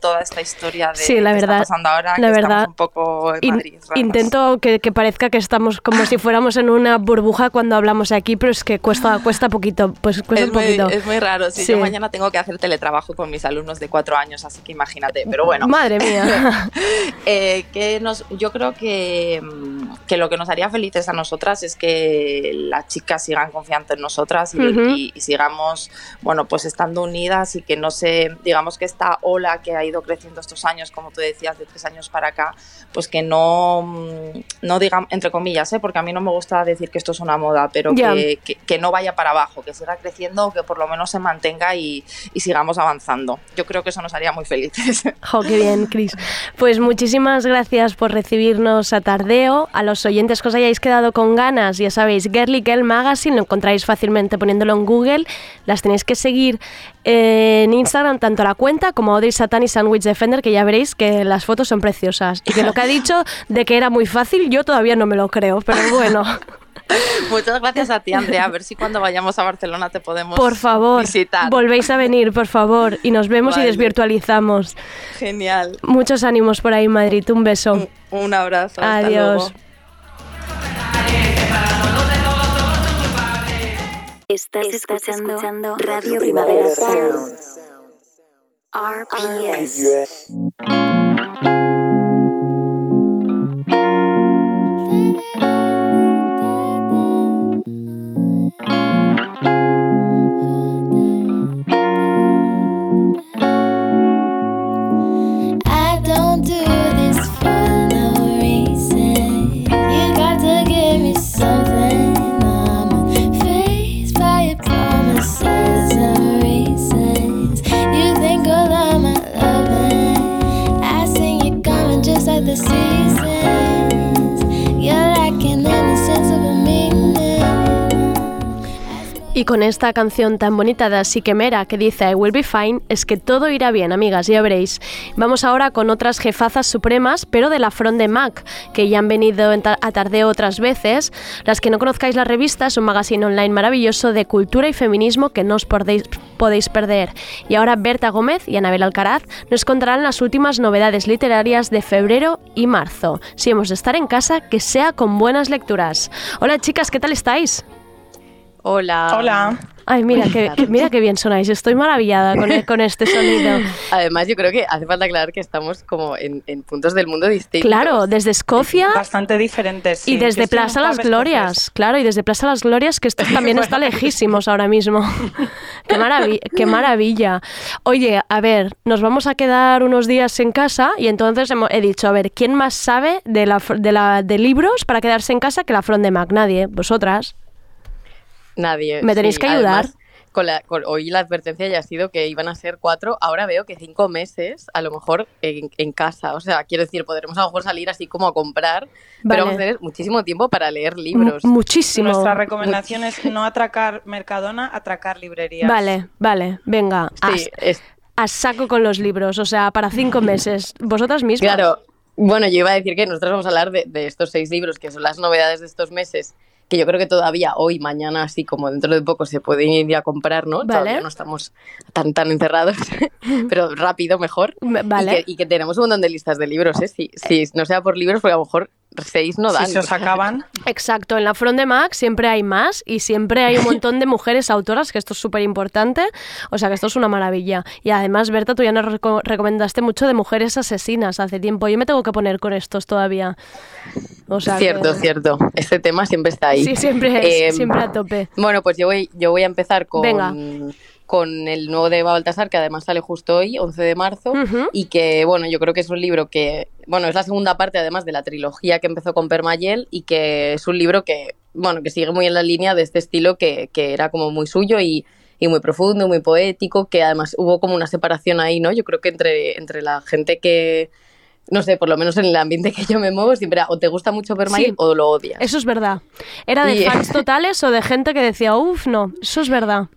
Speaker 8: toda esta historia de
Speaker 2: Sí, la
Speaker 8: que
Speaker 2: verdad,
Speaker 8: está pasando ahora,
Speaker 2: la
Speaker 8: que
Speaker 2: verdad,
Speaker 8: estamos un poco en Madrid.
Speaker 2: intento que, que parezca que estamos como si fuéramos en una burbuja cuando hablamos aquí, pero es que cuesta, cuesta poquito, pues cuesta
Speaker 8: es
Speaker 2: un
Speaker 8: muy,
Speaker 2: poquito.
Speaker 8: es muy raro. Sí,
Speaker 2: Sí.
Speaker 8: Yo mañana tengo que hacer teletrabajo con mis alumnos de cuatro años, así que imagínate. Pero bueno,
Speaker 2: Madre mía.
Speaker 8: Eh, que nos, yo creo que, mm, que lo que nos haría felices a nosotras es que las chicas sigan confiando en nosotras y,
Speaker 2: Ujú.
Speaker 8: y- y sigamos, bueno, pues estando unidas y que no se, digamos que esta ola que ha ido creciendo estos años, como tú decías, de tres años para acá, pues que no, mm, no digan, entre comillas, ¿eh? porque a mí no me gusta decir que esto es una moda, pero que, que- que no vaya para abajo, que siga creciendo, que por lo menos se mantenga y, y sigamos avanzando. Yo creo que eso nos haría muy felices.
Speaker 2: Jo, qué bien, Cris. Pues muchísimas gracias por recibirnos a Tardeo. A los oyentes que os hayáis quedado con ganas, ya sabéis, Girly Girl Magazine lo encontráis fácilmente poniéndolo en Google. Las tenéis que seguir en Instagram, tanto la cuenta como Audrey Satan y Sandwich Defender, que ya veréis que las fotos son preciosas. Y que lo que ha dicho de que era muy fácil, yo todavía no me lo creo, pero bueno.
Speaker 8: Muchas gracias a ti, Andrea. A ver si cuando vayamos a Barcelona te podemos
Speaker 2: Por favor,
Speaker 8: visitar.
Speaker 2: volvéis a venir, por favor, y nos vemos
Speaker 8: Vale.
Speaker 2: y desvirtualizamos.
Speaker 8: Genial.
Speaker 2: Muchos ánimos por ahí, Madrid. Un beso.
Speaker 8: Un abrazo. hasta
Speaker 2: Adiós.
Speaker 8: luego.
Speaker 9: Estás, escuchando, Radio Primavera Sound. RPS.
Speaker 10: I
Speaker 2: Y con esta canción tan bonita de Siquemera que dice I will be fine, es que todo irá bien, amigas, ya veréis. Vamos ahora con otras jefazas supremas, pero de la front de Mac, que ya han venido a Tardeo otras veces. Las que no conozcáis la revista es un magazine online maravilloso de cultura y feminismo que no os podéis, podéis perder. Y ahora Berta Gómez y Anabel Alcaraz nos contarán las últimas novedades literarias de febrero y marzo. Si hemos de estar en casa, que sea con buenas lecturas. Hola chicas, ¿qué tal estáis?
Speaker 11: Hola.
Speaker 12: Hola.
Speaker 2: Ay, mira que, que- mira qué bien sonáis. Estoy maravillada con, con este sonido.
Speaker 11: Además, yo creo que hace falta aclarar que estamos como en, en puntos del mundo distintos.
Speaker 2: Claro, desde Escocia
Speaker 12: Bastante diferentes.
Speaker 2: y desde Plaza Las Glorias. Claro, y desde Plaza Las Glorias, que esto también está lejísimos ahora mismo. qué, maravi- qué maravilla. Oye, a ver, nos vamos a quedar unos días en casa y entonces he dicho, a ver, ¿quién más sabe de, la, fr- de, la, de libros para quedarse en casa que la Front de Mac? Nadie, vosotras.
Speaker 11: Nadie.
Speaker 2: Me tenéis
Speaker 11: sí,
Speaker 2: que ayudar.
Speaker 11: además, con la, con- hoy la advertencia ya ha sido que iban a ser cuatro. Ahora veo que cinco meses, a lo mejor en, en casa. O sea, quiero decir, podremos a lo mejor salir así como a comprar,
Speaker 2: Vale.
Speaker 11: pero vamos a tener muchísimo tiempo para leer libros.
Speaker 2: M- muchísimo.
Speaker 12: Nuestra recomendación es no atracar Mercadona, atracar librerías.
Speaker 2: Vale, vale, venga.
Speaker 11: Sí,
Speaker 2: a, a saco con los libros, o sea, para cinco meses. ¿Vosotras mismas?
Speaker 11: Claro. Bueno, yo iba a decir que nosotros vamos a hablar de, de estos seis libros, que son las novedades de estos meses, que yo creo que todavía hoy, mañana, así como dentro de poco, se pueden ir a comprar, ¿no?
Speaker 2: Vale.
Speaker 11: Todavía no estamos tan, tan encerrados, pero rápido, mejor.
Speaker 2: Vale.
Speaker 11: Y que, y que tenemos un montón de listas de libros, ¿eh? Si, si no sea por libros, porque a lo mejor seis no dan.
Speaker 12: Si se os acaban.
Speaker 2: Exacto, en la Front de Mac siempre hay más y siempre hay un montón de mujeres autoras, que esto es súper importante, o sea que esto es una maravilla. Y además, Berta, tú ya nos reco- recomendaste mucho de mujeres asesinas hace tiempo, yo me tengo que poner con estos todavía. O sea
Speaker 11: cierto,
Speaker 2: que-
Speaker 11: cierto. Este tema siempre está ahí.
Speaker 2: Sí, siempre es,
Speaker 11: Eh,
Speaker 2: siempre a tope.
Speaker 11: Bueno, pues yo voy, yo voy a empezar con,
Speaker 2: Venga.
Speaker 11: Con el nuevo de Baltasar, que además sale justo hoy, 11 de marzo, y que, bueno, yo creo que es un libro que, bueno, es la segunda parte además de la trilogía que empezó con Permayel y que es un libro que, bueno, que sigue muy en la línea de este estilo que, que era como muy suyo y, y muy profundo, muy poético, que además hubo como una separación ahí, ¿no? Yo creo que entre, entre la gente que... No sé, por lo menos en el ambiente que yo me muevo, siempre era, o te gusta mucho Permayel
Speaker 2: Sí.
Speaker 11: o lo odias.
Speaker 2: Eso es verdad. ¿Era de
Speaker 11: Y-
Speaker 2: fans totales o de gente que decía, uff, no? Eso es verdad.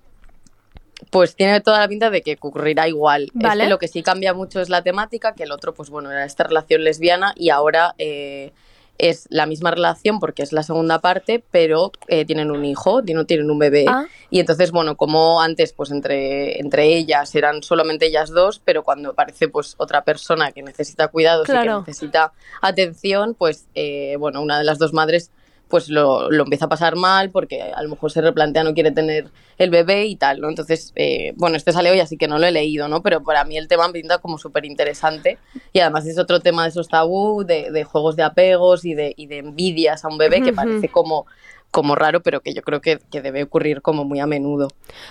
Speaker 11: Pues tiene toda la pinta de que ocurrirá igual.
Speaker 2: Vale.
Speaker 11: Este lo que sí cambia mucho es la temática, que el otro, pues bueno, era esta relación lesbiana y ahora eh, es la misma relación porque es la segunda parte, pero eh, tienen un hijo, tienen, tienen un bebé.
Speaker 2: Ah.
Speaker 11: Y entonces, bueno, como antes, pues entre, entre ellas eran solamente ellas dos, pero cuando aparece pues otra persona que necesita cuidados y que necesita atención, pues eh, bueno, una de las dos madres pues lo, lo empieza a pasar mal porque a lo mejor se replantea no quiere tener el bebé y tal, ¿no? Entonces, eh, bueno, este sale hoy así que no lo he leído, ¿no? Pero para mí el tema me pinta como súper interesante y además es otro tema de esos tabú, de, de juegos de apegos y de, y de envidias a un bebé que parece como, como raro, pero que yo creo que, que debe ocurrir como muy a menudo.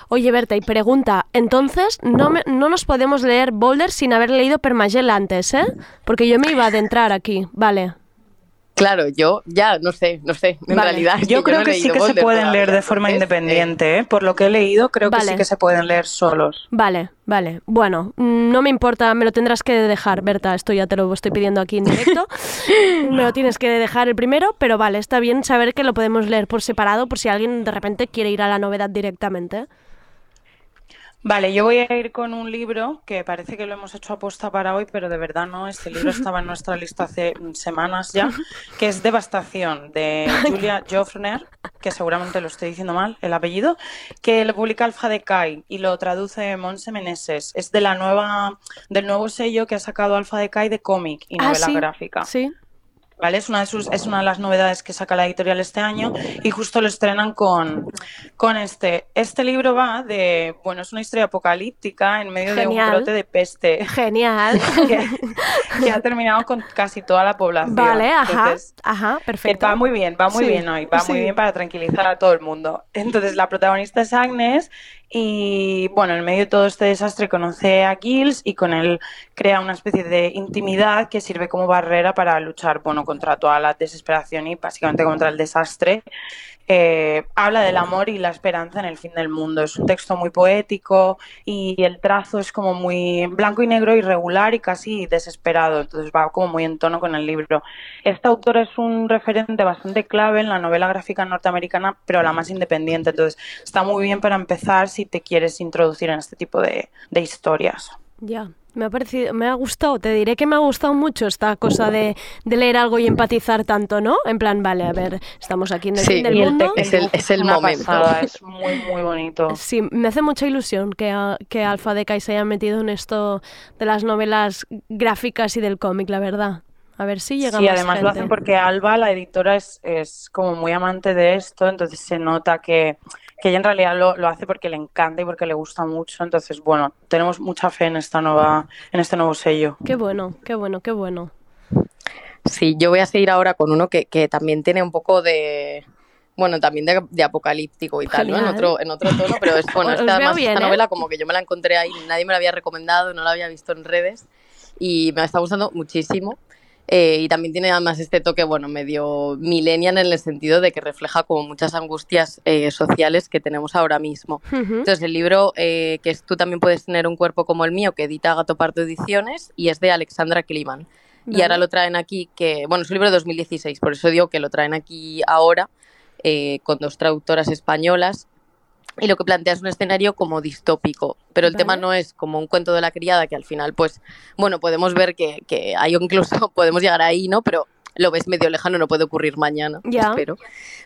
Speaker 2: Oye, Berta, y pregunta, entonces no, me- no nos podemos leer Boulder sin haber leído Permagel antes, ¿eh? Porque yo me iba a adentrar aquí, vale.
Speaker 11: Claro, yo ya no sé, no sé, en
Speaker 2: Vale.
Speaker 11: realidad.
Speaker 12: Yo
Speaker 11: no
Speaker 12: creo que sí que se pueden leer de forma
Speaker 11: entonces, eh,
Speaker 12: independiente, ¿eh? Por lo que he leído, creo que sí que se pueden leer solos.
Speaker 2: Vale, vale. Bueno, mm, no me importa, me lo tendrás que dejar, Berta. Esto ya te lo estoy pidiendo aquí en directo. me lo tienes que dejar el primero, pero vale, está bien saber que lo podemos leer por separado por si alguien de repente quiere ir a la novedad directamente.
Speaker 12: Vale, yo voy a ir con un libro que parece que lo hemos hecho aposta para hoy, pero de verdad no. Este libro estaba en nuestra lista hace semanas ya, que es Devastación, de Julia Joffner, que seguramente lo estoy diciendo mal, el apellido, que lo publica Alfa de Kai y lo traduce Monse Meneses. Es de la nueva, del nuevo sello que ha sacado Alfa de Kai de cómic y
Speaker 2: Ah,
Speaker 12: novela
Speaker 2: sí,
Speaker 12: gráfica.
Speaker 2: Sí.
Speaker 12: ¿Vale? Es una, de sus, es una de las novedades que saca la editorial este año y justo lo estrenan con, con este. Este libro va de, bueno, es una historia apocalíptica en medio de un brote de peste
Speaker 2: Genial.
Speaker 12: que, que ha terminado con casi toda la población.
Speaker 2: Vale, ajá.
Speaker 12: Entonces,
Speaker 2: Ajá, perfecto.
Speaker 12: va muy bien, va muy
Speaker 2: Sí,
Speaker 12: bien hoy, va
Speaker 2: sí.
Speaker 12: muy bien para tranquilizar a todo el mundo. Entonces, la protagonista es Agnes y, bueno, en medio de todo este desastre conoce a Giles y con él crea una especie de intimidad que sirve como barrera para luchar, bueno, contra toda la desesperación y básicamente contra el desastre. Eh, habla del amor y la esperanza en el fin del mundo. Es un texto muy poético y el trazo es como muy blanco y negro, irregular y casi desesperado. Entonces va como muy en tono con el libro. Esta autora es un referente bastante clave en la novela gráfica norteamericana, pero la más independiente. Entonces está muy bien para empezar si te quieres introducir en este tipo de historias.
Speaker 2: Ya, me ha parecido, me ha gustado, te diré que me ha gustado mucho esta cosa de, de leer algo y empatizar tanto, ¿no? En plan, vale, a ver, estamos aquí en el
Speaker 11: Sí,
Speaker 2: fin del
Speaker 11: y el
Speaker 2: mundo.
Speaker 11: es el- es el
Speaker 12: Una
Speaker 11: momento.
Speaker 12: pasada, es muy, muy bonito.
Speaker 2: Sí, me hace mucha ilusión que, que Alfa de Kai se haya metido en esto de las novelas gráficas y del cómic, la verdad. A ver si llega
Speaker 12: Sí,
Speaker 2: más
Speaker 12: además lo hacen porque Alba, la editora, es, es como muy amante de esto, entonces se nota que, que ella en realidad lo, lo hace porque le encanta y porque le gusta mucho. Entonces, bueno, tenemos mucha fe en esta nueva, en este nuevo sello.
Speaker 2: Qué bueno, qué bueno, qué bueno.
Speaker 11: Sí, yo voy a seguir ahora con uno que, que también tiene un poco de. Bueno, también de, de apocalíptico y tal, ¿no? En otro, en otro tono, pero es bueno, esta, además,
Speaker 2: bien,
Speaker 11: esta
Speaker 2: ¿eh?
Speaker 11: novela como que yo me la encontré ahí, nadie me la había recomendado, no la había visto en redes y me está gustando muchísimo. Eh, y también tiene además este toque, bueno, medio millennial en el sentido de que refleja como muchas angustias eh, sociales que tenemos ahora mismo.
Speaker 2: Ujú.
Speaker 11: Entonces, el libro, eh, que es Tú también puedes tener un cuerpo como el mío, que edita Gato Pardo Ediciones, y es de Alexandra Kliman. Y ahora lo traen aquí, que, bueno, es un libro de 2016, por eso digo que lo traen aquí ahora, con dos traductoras españolas. Y lo que plantea es un escenario como distópico, pero el tema no es como un cuento de la criada, que al final, pues, bueno, podemos ver que, que hay incluso, podemos llegar ahí, ¿no? Pero lo ves medio lejano, no puede ocurrir mañana,
Speaker 2: Ya.
Speaker 11: espero.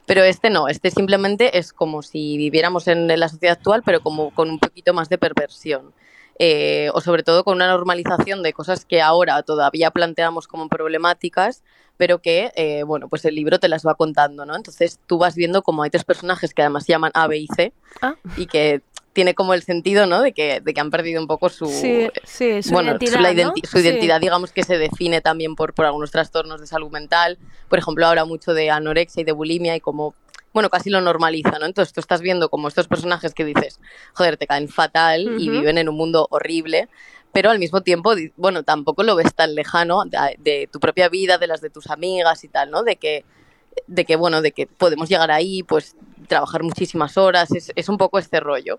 Speaker 11: Pero este no, este simplemente es como si viviéramos en la sociedad actual, pero como con un poquito más de perversión. Eh, o sobre todo con una normalización de cosas que ahora todavía planteamos como problemáticas, pero que, eh, bueno, pues el libro te las va contando, ¿no? Entonces tú vas viendo como hay tres personajes que además se llaman A, B y C,
Speaker 2: Ah.
Speaker 11: y que tiene como el sentido, ¿no? De que, de que han perdido un poco su,
Speaker 2: Sí, sí, su
Speaker 11: bueno,
Speaker 2: identidad,
Speaker 11: la su
Speaker 2: Sí.
Speaker 11: identidad, digamos que se define también por, por algunos trastornos de salud mental. Por ejemplo, habla mucho de anorexia y de bulimia y como, bueno, casi lo normaliza, ¿no? Entonces tú estás viendo como estos personajes que dices, joder, te caen fatal y viven en un mundo horrible, pero al mismo tiempo, bueno, tampoco lo ves tan lejano de, de tu propia vida, de las de tus amigas y tal, ¿no? De que, de que, bueno, de que podemos llegar ahí, pues trabajar muchísimas horas, es, es un poco este rollo.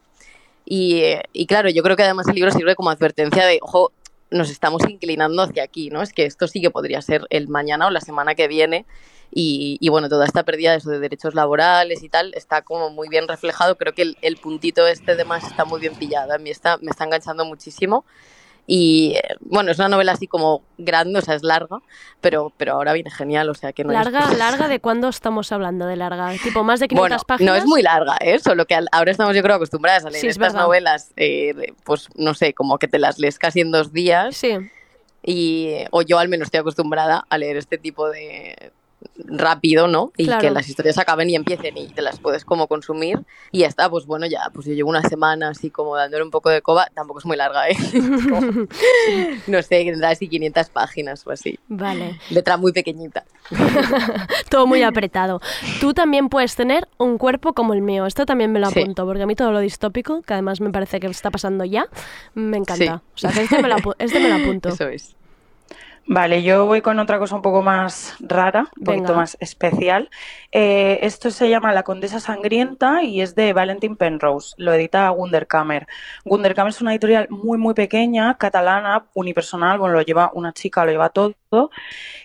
Speaker 11: Y, eh, y claro, yo creo que además el libro sirve como advertencia de, ojo, nos estamos inclinando hacia aquí, ¿no? Es que esto sí que podría ser el mañana o la semana que viene. Y, y bueno, toda esta pérdida de, eso, de derechos laborales y tal está como muy bien reflejado. Creo que el, el puntito este de más está muy bien pillado. A mí está, me está enganchando muchísimo. Y eh, bueno, es una novela así como grande, o sea, es larga, pero, pero ahora viene genial, o sea que no
Speaker 2: Larga,
Speaker 11: excusas.
Speaker 2: larga, ¿de cuándo estamos hablando de larga? Tipo, más de 500
Speaker 11: Bueno,
Speaker 2: páginas.
Speaker 11: no es muy larga, ¿eh? Solo que ahora estamos yo creo acostumbradas a leer
Speaker 2: Sí, es
Speaker 11: estas
Speaker 2: verdad.
Speaker 11: novelas, eh, pues no sé, como que te las lees casi en dos días.
Speaker 2: Sí.
Speaker 11: Y, o yo al menos estoy acostumbrada a leer este tipo de rápido, ¿no? Y
Speaker 2: Claro.
Speaker 11: que las historias acaben y empiecen y te las puedes como consumir y ya está, pues bueno, ya, pues yo llevo una semana así como dándole un poco de coba, tampoco es muy larga, ¿eh? Como- no sé, tendrá así 500 páginas o así.
Speaker 2: Vale.
Speaker 11: Letra muy pequeñita.
Speaker 2: Todo muy apretado. Tú también puedes tener un cuerpo como el mío. Esto también me lo
Speaker 11: Sí.
Speaker 2: apunto, porque a mí todo lo distópico, que además me parece que está pasando ya, me encanta.
Speaker 11: Sí.
Speaker 2: O sea, que este me lo, este me lo apunto.
Speaker 11: Eso es.
Speaker 12: Vale, yo voy con otra cosa un poco más rara, un poquito más especial. Eh, esto se llama La Condesa Sangrienta y es de Valentin Penrose. Lo edita Wunderkammer. Wunderkammer es una editorial muy, muy pequeña, catalana, unipersonal. Bueno, lo lleva una chica, lo lleva todo.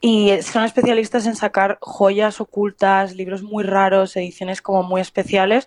Speaker 12: Y son especialistas en sacar joyas ocultas, libros muy raros, ediciones como muy especiales.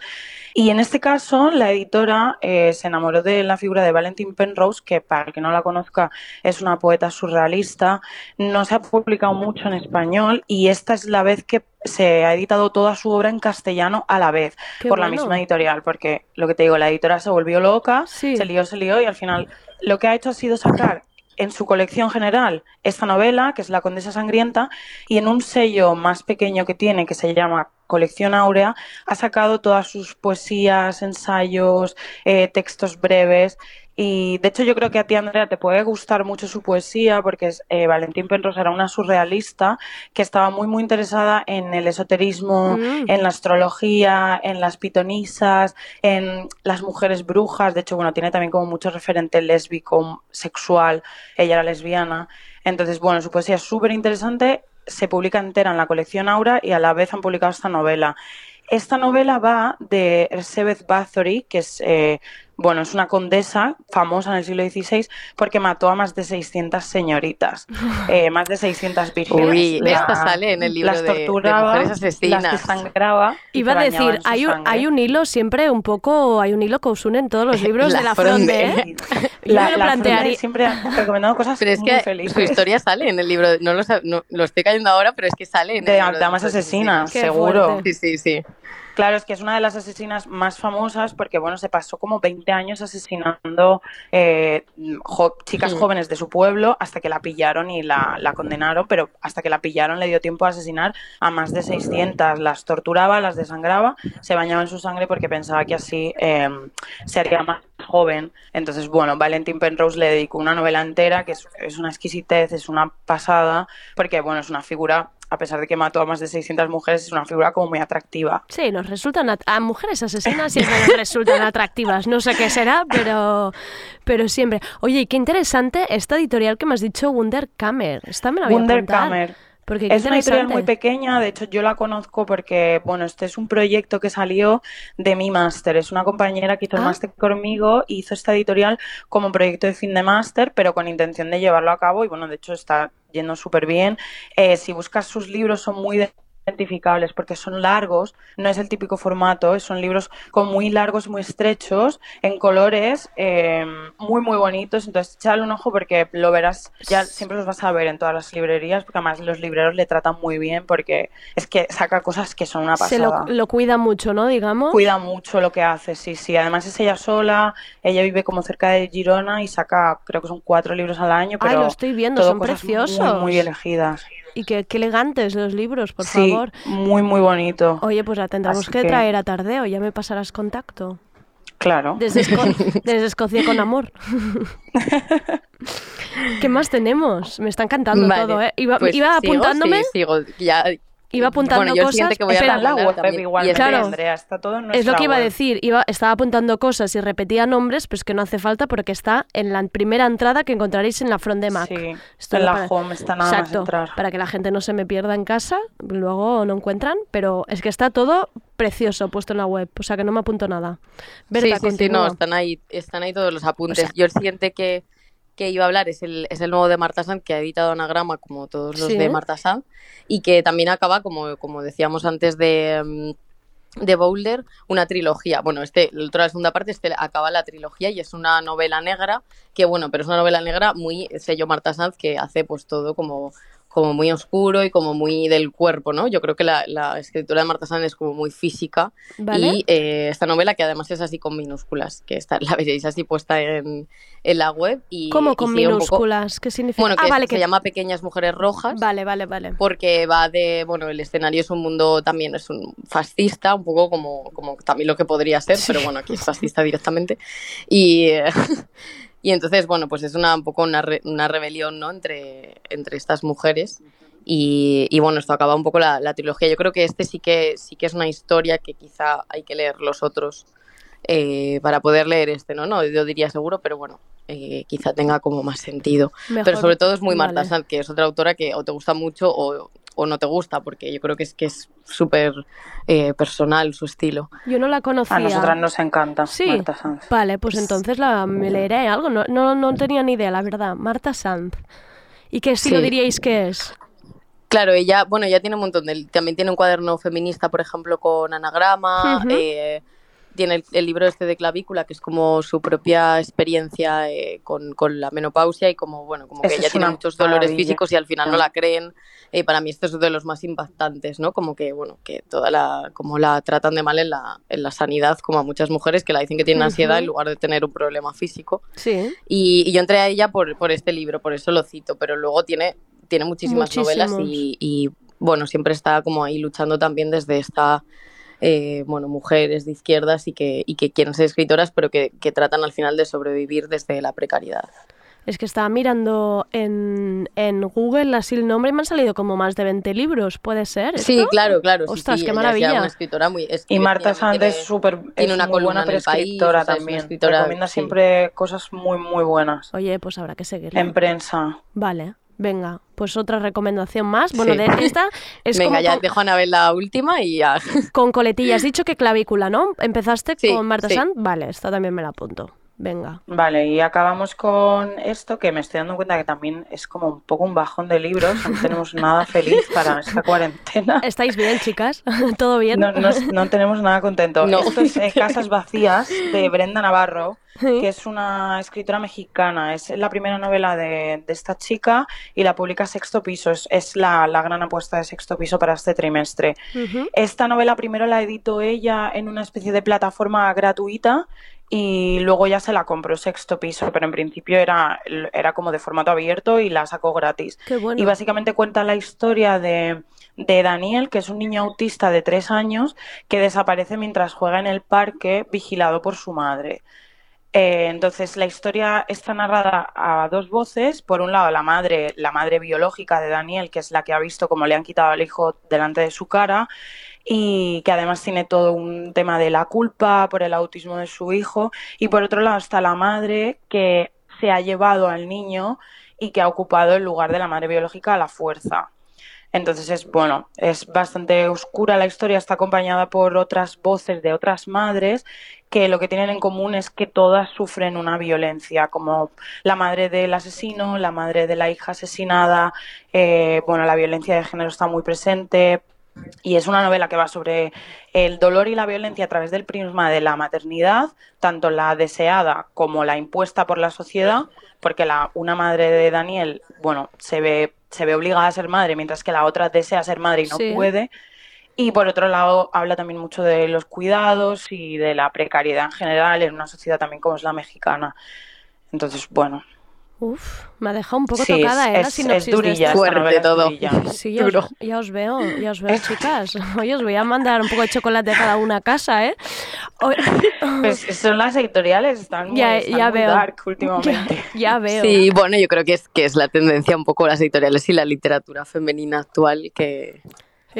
Speaker 12: Y en este caso, la editora eh, se enamoró de la figura de Valentin Penrose, que para el que no la conozca es una poeta surrealista. No se ha publicado mucho en español y esta es la vez que se ha editado toda su obra en castellano a la vez
Speaker 2: Qué
Speaker 12: por la
Speaker 2: bueno.
Speaker 12: misma editorial, porque lo que te digo, la editora se volvió loca,
Speaker 2: Sí.
Speaker 12: se lió, se lió y al final lo que ha hecho ha sido sacar en su colección general esta novela, que es La Condesa Sangrienta, y en un sello más pequeño que tiene, que se llama Colección Áurea, ha sacado todas sus poesías, ensayos, eh, textos breves. Y de hecho yo creo que a ti, Andrea, te puede gustar mucho su poesía porque eh, Valentín Penrose era una surrealista que estaba muy, muy interesada en el esoterismo,
Speaker 2: Mm.
Speaker 12: en la astrología, en las pitonisas, en las mujeres brujas. De hecho, bueno, tiene también como mucho referente lésbico, sexual. Ella era lesbiana. Entonces, bueno, su poesía es súper interesante. Se publica entera en la colección Aura y a la vez han publicado esta novela. Esta novela va de Elizabeth Bathory, que es, eh, bueno, es una condesa famosa en el siglo XVI porque mató a más de 600 señoritas, eh, más de 600 vírgenes.
Speaker 11: Uy,
Speaker 12: La-
Speaker 11: esta sale en el libro
Speaker 12: las
Speaker 11: de- de
Speaker 12: torturaba,
Speaker 11: mujeres asesinas.
Speaker 12: Las desangraba.
Speaker 2: Iba a decir, hay un,
Speaker 12: sangre.
Speaker 2: hay un hilo siempre un poco, hay un hilo que os une en todos los libros
Speaker 11: La
Speaker 2: de la fronde,
Speaker 11: Fronde.
Speaker 2: ¿eh? Yo
Speaker 12: La,
Speaker 2: me lo
Speaker 12: la
Speaker 2: plantearía.
Speaker 12: Fronde siempre ha recomendado cosas
Speaker 11: Pero es
Speaker 12: muy
Speaker 11: que
Speaker 12: felices.
Speaker 11: su historia sale en el libro, no lo, no- lo estoy cayendo ahora, pero es que sale en el
Speaker 12: de
Speaker 11: libro
Speaker 12: damas asesinas,
Speaker 2: Qué
Speaker 12: seguro.
Speaker 2: fuerte.
Speaker 11: Sí, sí, sí.
Speaker 12: Claro, es que es una de las asesinas más famosas porque, bueno, se pasó como 20 años asesinando eh, chicas jóvenes de su pueblo hasta que la pillaron y la, la condenaron, pero hasta que la pillaron le dio tiempo a asesinar a más de 600. Las torturaba, las desangraba, se bañaba en su sangre porque pensaba que así eh, se haría más joven. Entonces, bueno, Valentin Penrose le dedicó una novela entera que es, es una exquisitez, es una pasada, porque, bueno, es una figura, a pesar de que mató a más de 600 mujeres, es una figura como muy atractiva.
Speaker 2: Sí, nos resultan a mujeres asesinas siempre nos resultan atractivas. No sé qué será, pero pero siempre. Oye, y qué interesante esta editorial que me has dicho Wunderkammer. Esta me la voy a apuntar. Porque
Speaker 12: Es una editorial muy pequeña, de hecho yo la conozco porque, bueno, este es un proyecto que salió de mi máster, es una compañera que hizo el
Speaker 2: Ah.
Speaker 12: máster conmigo, hizo esta editorial como proyecto de fin de máster, pero con intención de llevarlo a cabo y, bueno, de hecho está yendo súper bien. Eh, si buscas sus libros son muy identificables porque son largos, no es el típico formato, son libros con muy largos, muy estrechos, en colores eh, muy muy bonitos, entonces échale un ojo porque lo verás, ya siempre los vas a ver en todas las librerías, porque además los libreros le tratan muy bien porque es que saca cosas que son una
Speaker 2: Se
Speaker 12: pasada.
Speaker 2: lo, lo cuida mucho, ¿no? Digamos.
Speaker 12: Cuida mucho lo que hace, sí, sí. Además es ella sola, ella vive como cerca de Girona y saca, creo que son cuatro libros al año,
Speaker 2: Ay,
Speaker 12: pero
Speaker 2: lo estoy viendo, son
Speaker 12: cosas muy,
Speaker 2: preciosos.
Speaker 12: Muy, elegidas.
Speaker 2: Y qué, qué elegantes los libros, por
Speaker 12: sí,
Speaker 2: favor.
Speaker 12: muy, muy bonito.
Speaker 2: Oye, pues la tendremos que,
Speaker 12: que-
Speaker 2: traer a Tardeo, ya me pasarás contacto.
Speaker 12: Claro.
Speaker 2: Desde, Esco- desde Escocia con amor. ¿Qué más tenemos? Me está encantando
Speaker 11: Vale,
Speaker 2: todo, ¿eh? Iba,
Speaker 11: pues
Speaker 2: iba
Speaker 11: sigo,
Speaker 2: apuntándome,
Speaker 11: sí, sigo, ya,
Speaker 2: iba apuntando
Speaker 11: bueno, yo
Speaker 2: cosas.
Speaker 11: que voy a
Speaker 2: Espera,
Speaker 12: en la web
Speaker 11: también.
Speaker 12: igual,
Speaker 2: Claro.
Speaker 12: Andrea, está todo en
Speaker 2: Es lo que iba a
Speaker 12: web.
Speaker 2: decir, iba, estaba apuntando cosas y repetía nombres, pues que no hace falta porque está en la primera entrada que encontraréis en la front de Mac.
Speaker 12: Sí,
Speaker 2: Esto
Speaker 12: en la
Speaker 2: para-
Speaker 12: home está nada más
Speaker 2: Exacto,
Speaker 12: entrar.
Speaker 2: para que la gente no se me pierda en casa, luego no encuentran, pero es que está todo precioso puesto en la web, o sea que no me apunto nada. Berta,
Speaker 11: sí, sí, sí, no, están ahí, están ahí todos los apuntes.
Speaker 2: O sea-
Speaker 11: Yo el siguiente que, que iba a hablar es el, es el nuevo de Marta Sanz, que ha editado Anagrama, como todos los
Speaker 2: Sí.
Speaker 11: de Marta Sanz, y que también acaba, como, como decíamos antes de, mm, de Boulder una trilogía. Bueno, este, la segunda parte, este acaba la trilogía y es una novela negra, que bueno, pero es una novela negra muy sello Marta Sanz que hace pues todo como como muy oscuro y como muy del cuerpo, ¿no? Yo creo que la, la escritura de Marta Sanz es como muy física
Speaker 2: Vale.
Speaker 11: y eh, esta novela que además es así con minúsculas, que está, la veréis así puesta en, en la web y
Speaker 2: ¿Cómo
Speaker 11: y
Speaker 2: con
Speaker 11: sigue un poco-
Speaker 2: minúsculas? ¿Qué significa?
Speaker 11: bueno,
Speaker 2: ah,
Speaker 11: que
Speaker 2: vale,
Speaker 11: se
Speaker 2: que...
Speaker 11: llama Pequeñas Mujeres Rojas.
Speaker 2: Vale, vale, vale.
Speaker 11: Porque va de, bueno, el escenario es un mundo también, es un fascista, un poco como, como también lo que podría ser, pero bueno, aquí es fascista directamente. Y, eh, y entonces, bueno, pues es una, un poco una, re- una rebelión, ¿no? Entre, entre estas mujeres. Y, y bueno, esto acaba un poco la, la trilogía. Yo creo que este sí que, sí que es una historia que quizá hay que leer los otros eh, para poder leer este, ¿no? No, yo diría seguro, pero bueno, eh, quizá tenga como más sentido.
Speaker 2: Mejor-
Speaker 11: Pero sobre todo es muy Marta
Speaker 2: vale.
Speaker 11: Sanz, que es otra autora que o te gusta mucho o, o no te gusta, porque yo creo que es que es súper eh, personal su estilo.
Speaker 2: Yo no la conocía.
Speaker 12: A nosotras nos encanta
Speaker 2: Sí.
Speaker 12: Marta Sanz.
Speaker 2: Vale, pues entonces la, me leeré algo. No, no, no tenía ni idea, la verdad. Marta Sanz. ¿Y qué estilo
Speaker 11: Sí.
Speaker 2: diríais que es?
Speaker 11: Claro, ella, bueno, ella tiene un montón de, también tiene un cuaderno feminista, por ejemplo, con anagrama, eh, tiene el, el libro este de clavícula, que es como su propia experiencia eh, con, con la menopausia y como, bueno, como que
Speaker 12: Eso
Speaker 11: ella tiene muchos dolores
Speaker 12: maravilla.
Speaker 11: físicos y al final no la creen. Eh, para mí esto es de los más impactantes, ¿no? Como que, bueno, que toda la, como la tratan de mal en la, en la sanidad, como a muchas mujeres que la dicen que tienen ansiedad en lugar de tener un problema físico.
Speaker 2: Sí.
Speaker 11: Y, y yo entré a ella por, por este libro, por eso lo cito, pero luego tiene, tiene muchísimas novelas
Speaker 2: Muchísimos.
Speaker 11: y, y, bueno, siempre está como ahí luchando también desde esta, eh, bueno, mujeres de izquierdas y que, y que quieren ser escritoras, pero que, que tratan al final de sobrevivir desde la precariedad.
Speaker 2: Es que estaba mirando en, en Google así el nombre y me han salido como más de 20 libros, ¿puede ser?
Speaker 11: Sí, claro, claro.
Speaker 2: Ostras,
Speaker 11: sí,
Speaker 2: qué maravilla.
Speaker 11: una escritora muy...
Speaker 12: Y Marta Sanz
Speaker 11: tiene-
Speaker 12: es súper
Speaker 11: tiene una
Speaker 12: muy buena
Speaker 11: en el país,
Speaker 12: prescriptora
Speaker 11: o sea, es una
Speaker 12: también.
Speaker 11: escritora,
Speaker 12: Recomienda
Speaker 11: sí.
Speaker 12: siempre cosas muy, muy buenas.
Speaker 2: Oye, pues habrá que seguirla.
Speaker 12: En prensa.
Speaker 2: Vale, venga, pues otra recomendación más. Bueno,
Speaker 11: Sí.
Speaker 2: de esta es
Speaker 11: Venga,
Speaker 2: como
Speaker 11: ya
Speaker 2: con,
Speaker 11: dejo a Anabel la última y ya.
Speaker 2: con coletilla. Has dicho que clavícula, ¿no? ¿Empezaste
Speaker 11: Sí,
Speaker 2: con Marta
Speaker 11: sí.
Speaker 2: Sanz? Vale, esta también me la apunto. Venga.
Speaker 12: Vale, y acabamos con esto que me estoy dando cuenta que también es como un poco un bajón de libros. No tenemos nada feliz para esta cuarentena.
Speaker 2: ¿Estáis bien, chicas? ¿Todo bien?
Speaker 12: No, no, no tenemos nada contento.
Speaker 11: No.
Speaker 12: Esto es eh, Casas Vacías de Brenda Navarro, que es una escritora mexicana. Es la primera novela de, de esta chica y la publica Sexto Piso. Es, es la, la gran apuesta de Sexto Piso para este trimestre. Esta novela primero la editó ella en una especie de plataforma gratuita y luego ya se la compró Sexto Piso, pero en principio era, era como de formato abierto y la sacó gratis.
Speaker 2: Qué bueno.
Speaker 12: Y básicamente cuenta la historia de, de Daniel, que es un niño autista de tres años que desaparece mientras juega en el parque vigilado por su madre. Eh, entonces la historia está narrada a dos voces. Por un lado, la madre, la madre biológica de Daniel, que es la que ha visto cómo le han quitado al hijo delante de su cara y que además tiene todo un tema de la culpa por el autismo de su hijo. Y por otro lado está la madre que se ha llevado al niño y que ha ocupado el lugar de la madre biológica a la fuerza. Entonces es bueno, es bastante oscura la historia, está acompañada por otras voces de otras madres que lo que tienen en común es que todas sufren una violencia, como la madre del asesino, la madre de la hija asesinada, eh, bueno, la violencia de género está muy presente, y es una novela que va sobre el dolor y la violencia a través del prisma de la maternidad, tanto la deseada como la impuesta por la sociedad, porque la, una madre de Daniel, bueno, se ve, se ve obligada a ser madre, mientras que la otra desea ser madre y no
Speaker 2: Sí.
Speaker 12: puede. Y por otro lado, habla también mucho de los cuidados y de la precariedad en general en una sociedad también como es la mexicana. Entonces, bueno,
Speaker 2: Uf, me ha dejado un poco
Speaker 12: sí,
Speaker 2: tocada, ¿eh?
Speaker 12: es,
Speaker 2: La
Speaker 12: es,
Speaker 2: de
Speaker 12: durilla.
Speaker 11: Fuerte
Speaker 12: es
Speaker 11: todo.
Speaker 2: Sí, ya os, ya os veo, ya os veo, chicas. Oye, os voy a mandar un poco de chocolate a cada una a casa, ¿eh?
Speaker 12: Pues son las editoriales, están muy,
Speaker 2: Ya-
Speaker 12: están
Speaker 2: ya
Speaker 12: muy
Speaker 2: veo.
Speaker 12: dark últimamente.
Speaker 2: ya veo.
Speaker 11: Sí, bueno, yo creo que es, que es la tendencia un poco las editoriales y la literatura femenina actual que,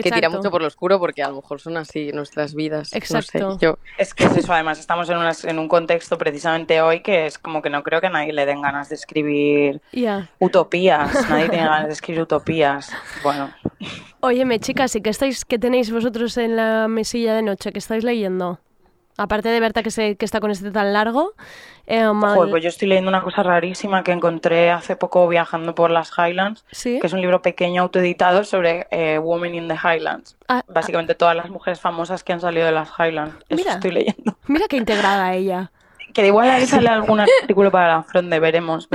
Speaker 11: que tira mucho por lo oscuro porque a lo mejor son así nuestras vidas. No
Speaker 2: Exacto.
Speaker 11: sé, yo,
Speaker 12: Es que es eso, además estamos en, unas- en un contexto precisamente hoy que es como que no creo que a nadie le den ganas de escribir utopías, nadie tiene ganas de escribir utopías. Bueno,
Speaker 2: Óyeme, chicas, ¿y qué estáis, qué tenéis vosotros en la mesilla de noche que estáis leyendo? Aparte de Berta que, se, que está con este tan largo. eh,
Speaker 12: Joder, pues yo estoy leyendo una cosa rarísima que encontré hace poco viajando por las Highlands,
Speaker 2: ¿Sí?
Speaker 12: que es un libro pequeño autoeditado sobre eh, Women in the Highlands.
Speaker 2: Ah,
Speaker 12: Básicamente todas las mujeres famosas que han salido de las Highlands. Eso
Speaker 2: Mira.
Speaker 12: estoy leyendo.
Speaker 2: Mira qué integrada ella.
Speaker 12: Que igual ahí sale algún artículo para la fronde, veremos.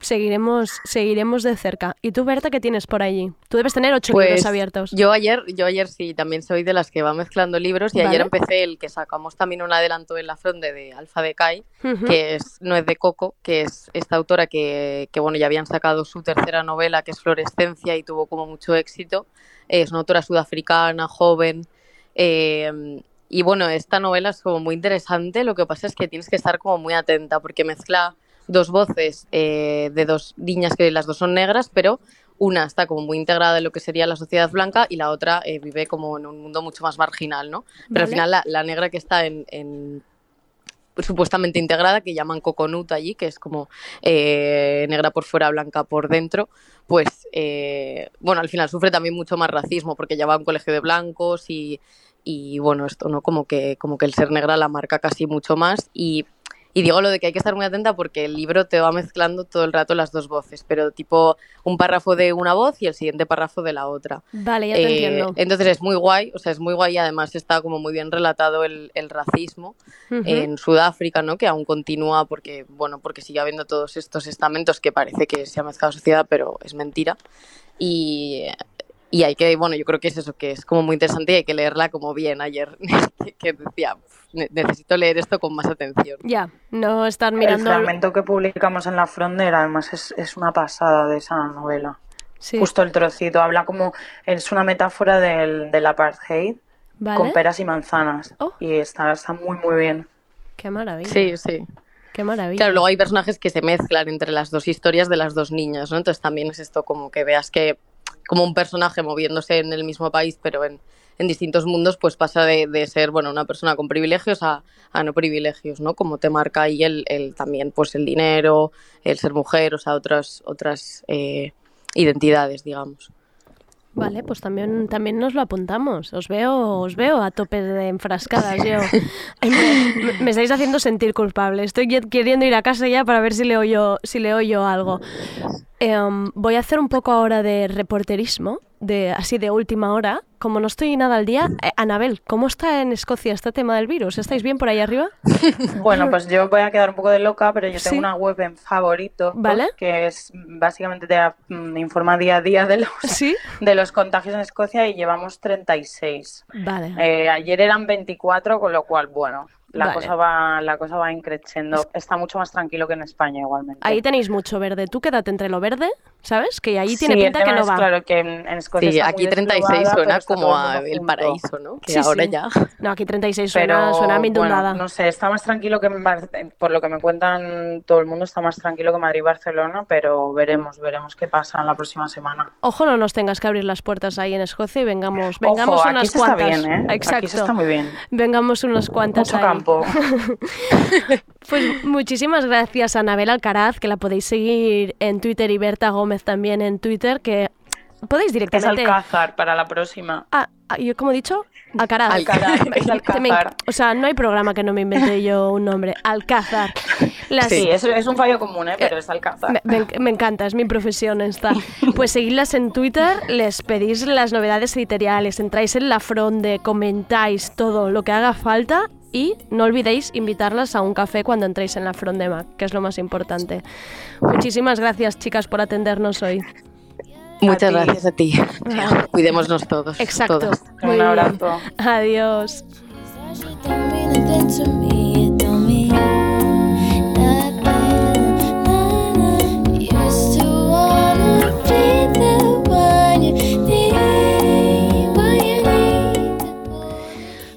Speaker 2: Seguiremos, seguiremos de cerca. ¿Y tú, Berta, qué tienes por allí? Tú debes tener ocho
Speaker 11: Pues
Speaker 2: libros abiertos.
Speaker 11: yo ayer, yo ayer sí, también soy de las que va mezclando libros y
Speaker 2: Vale.
Speaker 11: ayer empecé el que sacamos también un adelanto en la fronde de Alfa de Kai,
Speaker 2: Ujú.
Speaker 11: que es No es de Coco, que es esta autora que, que, bueno, ya habían sacado su tercera novela, que es Florescencia, y tuvo como mucho éxito. Es una autora sudafricana, joven. eh, y bueno, esta novela es como muy interesante, lo que pasa es que tienes que estar como muy atenta porque mezcla dos voces eh, de dos niñas que las dos son negras, pero una está como muy integrada en lo que sería la sociedad blanca y la otra eh, vive como en un mundo mucho más marginal, ¿no? Pero al final la, la negra que está en, en- supuestamente integrada, que llaman coconut allí, que es como eh, negra por fuera, blanca por dentro, pues eh, bueno, al final sufre también mucho más racismo porque ya va a un colegio de blancos y, y bueno, esto, ¿no? Como que, como que el ser negra la marca casi mucho más y, y digo lo de que hay que estar muy atenta porque el libro te va mezclando todo el rato las dos voces, pero tipo un párrafo de una voz y el siguiente párrafo de la otra.
Speaker 2: Vale, ya te
Speaker 11: Eh,
Speaker 2: entiendo.
Speaker 11: Entonces es muy guay, o sea, es muy guay y además está como muy bien relatado el, el racismo
Speaker 2: Ujú.
Speaker 11: en Sudáfrica, ¿no? Que aún continúa porque, bueno, porque sigue habiendo todos estos estamentos que parece que se ha mezclado sociedad, pero es mentira. Y, y hay que, bueno, yo creo que es eso, que es como muy interesante y hay que leerla como bien ayer, que, que decía, "Uf, ne- necesito leer esto con más atención.
Speaker 2: Ya, no estar
Speaker 12: El
Speaker 2: mirando...
Speaker 12: fragmento que publicamos en la Frontier, además, es, es una pasada de esa novela.
Speaker 2: Sí.
Speaker 12: Justo el trocito, habla como, es una metáfora del, del apartheid
Speaker 2: Vale.
Speaker 12: con peras y manzanas.
Speaker 2: Oh.
Speaker 12: Y está, está muy, muy bien.
Speaker 2: Qué maravilla.
Speaker 11: Sí, sí.
Speaker 2: Qué maravilla.
Speaker 11: Claro, luego hay personajes que se mezclan entre las dos historias de las dos niñas, ¿no? Entonces también es esto como que veas que como un personaje moviéndose en el mismo país, pero en, en distintos mundos, pues pasa de, de ser, bueno, una persona con privilegios a, a no privilegios, ¿no? Como te marca ahí el, el también, pues el dinero, el ser mujer, o sea, otras, otras eh, identidades, digamos.
Speaker 2: Vale, pues también, también nos lo apuntamos. Os veo, os veo a tope de enfrascadas yo. me, me estáis haciendo sentir culpable. Estoy queriendo ir a casa ya para ver si leo yo, si leo yo algo. Em, voy a hacer un poco ahora de reporterismo, de así de última hora. Como no estoy nada al día, eh, Anabel, ¿cómo está en Escocia este tema del virus? ¿Estáis bien por ahí arriba?
Speaker 12: Bueno, pues yo voy a quedar un poco de loca, pero yo tengo una web en favorito
Speaker 2: Vale.
Speaker 12: que es básicamente te mm, informa día a día de los,
Speaker 2: Sí.
Speaker 12: de los contagios en Escocia y llevamos 36.
Speaker 2: Vale.
Speaker 12: Eh, ayer eran 24, con lo cual, bueno, la
Speaker 2: Vale.
Speaker 12: cosa va la cosa va increciendo. Está mucho más tranquilo que en España igualmente.
Speaker 2: Ahí tenéis mucho verde. Tú quédate entre lo verde, ¿sabes? Que ahí tiene
Speaker 12: Sí, el
Speaker 2: pinta que no
Speaker 12: es,
Speaker 2: va.
Speaker 12: Claro, que en, en Escocia
Speaker 11: Sí, aquí
Speaker 12: muy
Speaker 11: 36
Speaker 12: despoblada, pero
Speaker 11: suena como a el paraíso, ¿no? Que
Speaker 2: Sí,
Speaker 11: ahora
Speaker 2: sí.
Speaker 11: ya...
Speaker 2: No, aquí 36 suena,
Speaker 12: Pero
Speaker 2: suena a mindundada.
Speaker 12: bueno, no sé, está más tranquilo que en Bar- por lo que me cuentan todo el mundo está más tranquilo que Madrid y Barcelona, pero veremos, veremos qué pasa la próxima semana.
Speaker 2: Ojo, no nos tengas que abrir las puertas ahí en Escocia y vengamos, vengamos
Speaker 12: Ojo,
Speaker 2: unas
Speaker 12: aquí se está
Speaker 2: cuantas.
Speaker 12: bien, ¿eh?
Speaker 2: Exacto.
Speaker 12: Aquí se está muy bien.
Speaker 2: Vengamos unas cuantas
Speaker 12: Mucho
Speaker 2: ahí.
Speaker 12: Campo.
Speaker 2: Pues muchísimas gracias a Anabel Alcaraz, que la podéis seguir en Twitter y Berta Gómez también en Twitter, que podéis
Speaker 12: Es
Speaker 2: directamente...
Speaker 12: Alcázar para la próxima.
Speaker 2: Ah, ah, ¿yo cómo he dicho? Alcaraz.
Speaker 12: Alcaraz, es Alcázar.
Speaker 2: o sea, no hay programa que no me invente yo un nombre. Alcázar. Las-
Speaker 12: Sí, es, es un fallo común, ¿eh? pero es Alcázar.
Speaker 2: Me, me- me encanta, es mi profesión esta. Pues seguidlas en Twitter, les pedís las novedades editoriales, entráis en la fronde, comentáis todo lo que haga falta y no olvidéis invitarlas a un café cuando entréis en la fronde Mac, que es lo más importante. Muchísimas gracias, chicas, por atendernos hoy.
Speaker 11: Muchas gracias a ti. Cuidémonos todos.
Speaker 2: Exacto.
Speaker 11: todas.
Speaker 2: Muy
Speaker 12: Un
Speaker 2: bien.
Speaker 12: abrazo.
Speaker 2: Adiós.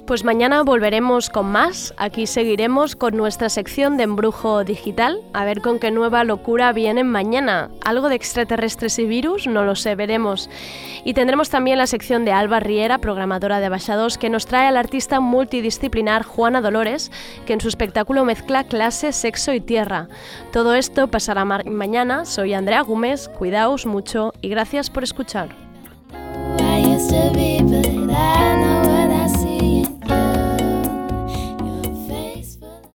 Speaker 2: Pues mañana volveremos con más. Aquí seguiremos con nuestra sección de embrujo digital. A ver con qué nueva locura vienen mañana. ¿Algo de extraterrestres y virus? No lo sé, veremos. Y tendremos también la sección de Alba Riera, programadora de Baixados, que nos trae al artista multidisciplinar Juana Dolores, que en su espectáculo mezcla clase, sexo y tierra. Todo esto pasará ma- mañana. Soy Andrea Gómez. Cuidaos mucho y gracias por escuchar.